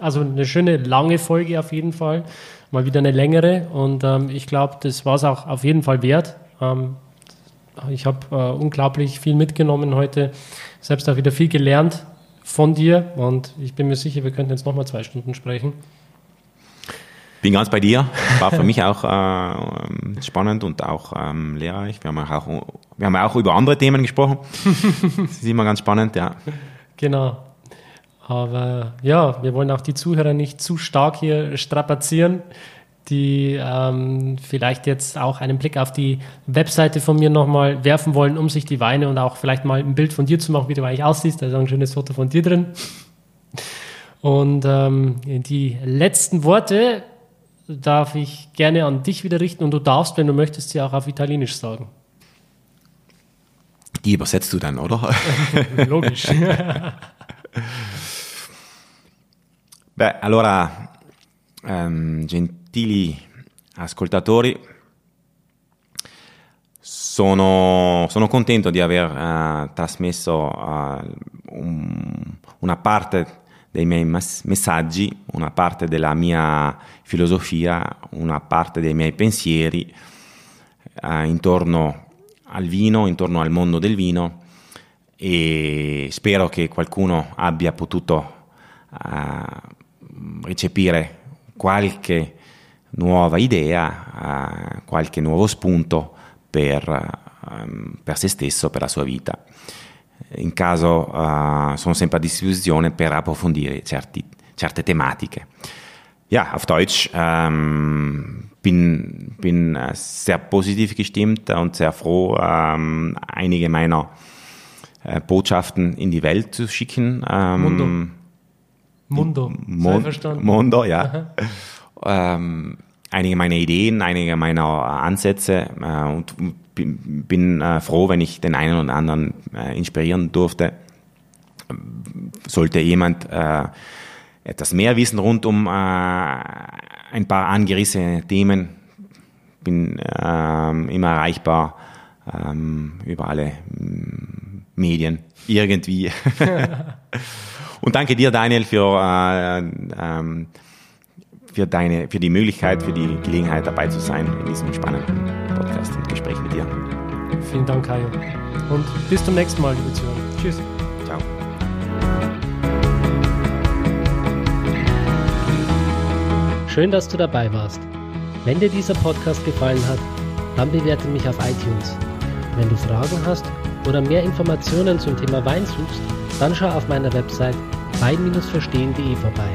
Also eine schöne lange Folge auf jeden Fall. Mal wieder eine längere. Und ähm, ich glaube, das war es auch auf jeden Fall wert. Ähm, ich habe äh, unglaublich viel mitgenommen heute. Selbst auch wieder viel gelernt von dir und ich bin mir sicher, wir könnten jetzt nochmal zwei Stunden sprechen. Bin ganz bei dir. War für mich auch äh, spannend und auch ähm, lehrreich. Wir haben auch, wir haben auch über andere Themen gesprochen. das ist immer ganz spannend, ja. Genau. Aber ja, wir wollen auch die Zuhörer nicht zu stark hier strapazieren. die ähm, vielleicht jetzt auch einen Blick auf die Webseite von mir nochmal werfen wollen, um sich die Weine und auch vielleicht mal ein Bild von dir zu machen, wie du eigentlich aussiehst. Da ist auch ein schönes Foto von dir drin. Und ähm, die letzten Worte darf ich gerne an dich wieder richten und du darfst, wenn du möchtest, sie auch auf Italienisch sagen. Die übersetzt du dann, oder? <laughs> Logisch. <laughs> Beh, allora, um, gentili ascoltatori, sono, sono, contento di aver uh, trasmesso uh, un, una parte dei miei messaggi, una parte della mia filosofia, una parte dei miei pensieri uh, intorno al vino, intorno al mondo del vino e spero che qualcuno abbia potuto recepire qualche nuova idea, uh, qualche nuovo spunto per, um, per, se stesso, per la sua vita. In caso uh, sono sempre a disposizione per approfondire certi, certe tematiche. Ja, auf Deutsch ähm, bin, bin sehr positiv gestimmt und sehr froh, ähm, einige meiner äh, Botschaften in die Welt zu schicken. Ähm, Mundo. Mon Mondo, ja. Ähm, einige meiner Ideen, einige meiner Ansätze äh, und bin, bin äh, froh, wenn ich den einen oder anderen äh, inspirieren durfte. Sollte jemand äh, etwas mehr wissen rund um äh, ein paar angerissene Themen, bin ähm, immer erreichbar ähm, über alle mm, Medien irgendwie. <laughs> Und danke dir, Daniel, für, äh, ähm, für, deine, für die Möglichkeit, für die Gelegenheit dabei zu sein in diesem spannenden Podcast und Gespräch mit dir. Vielen Dank, Kajo. Und bis zum nächsten Mal, liebe Zuhörer. Tschüss. Ciao. Schön, dass du dabei warst. Wenn dir dieser Podcast gefallen hat, dann bewerte mich auf iTunes. Wenn du Fragen hast oder mehr Informationen zum Thema Wein suchst, dann schau auf meiner Website wein-verstehen.de vorbei.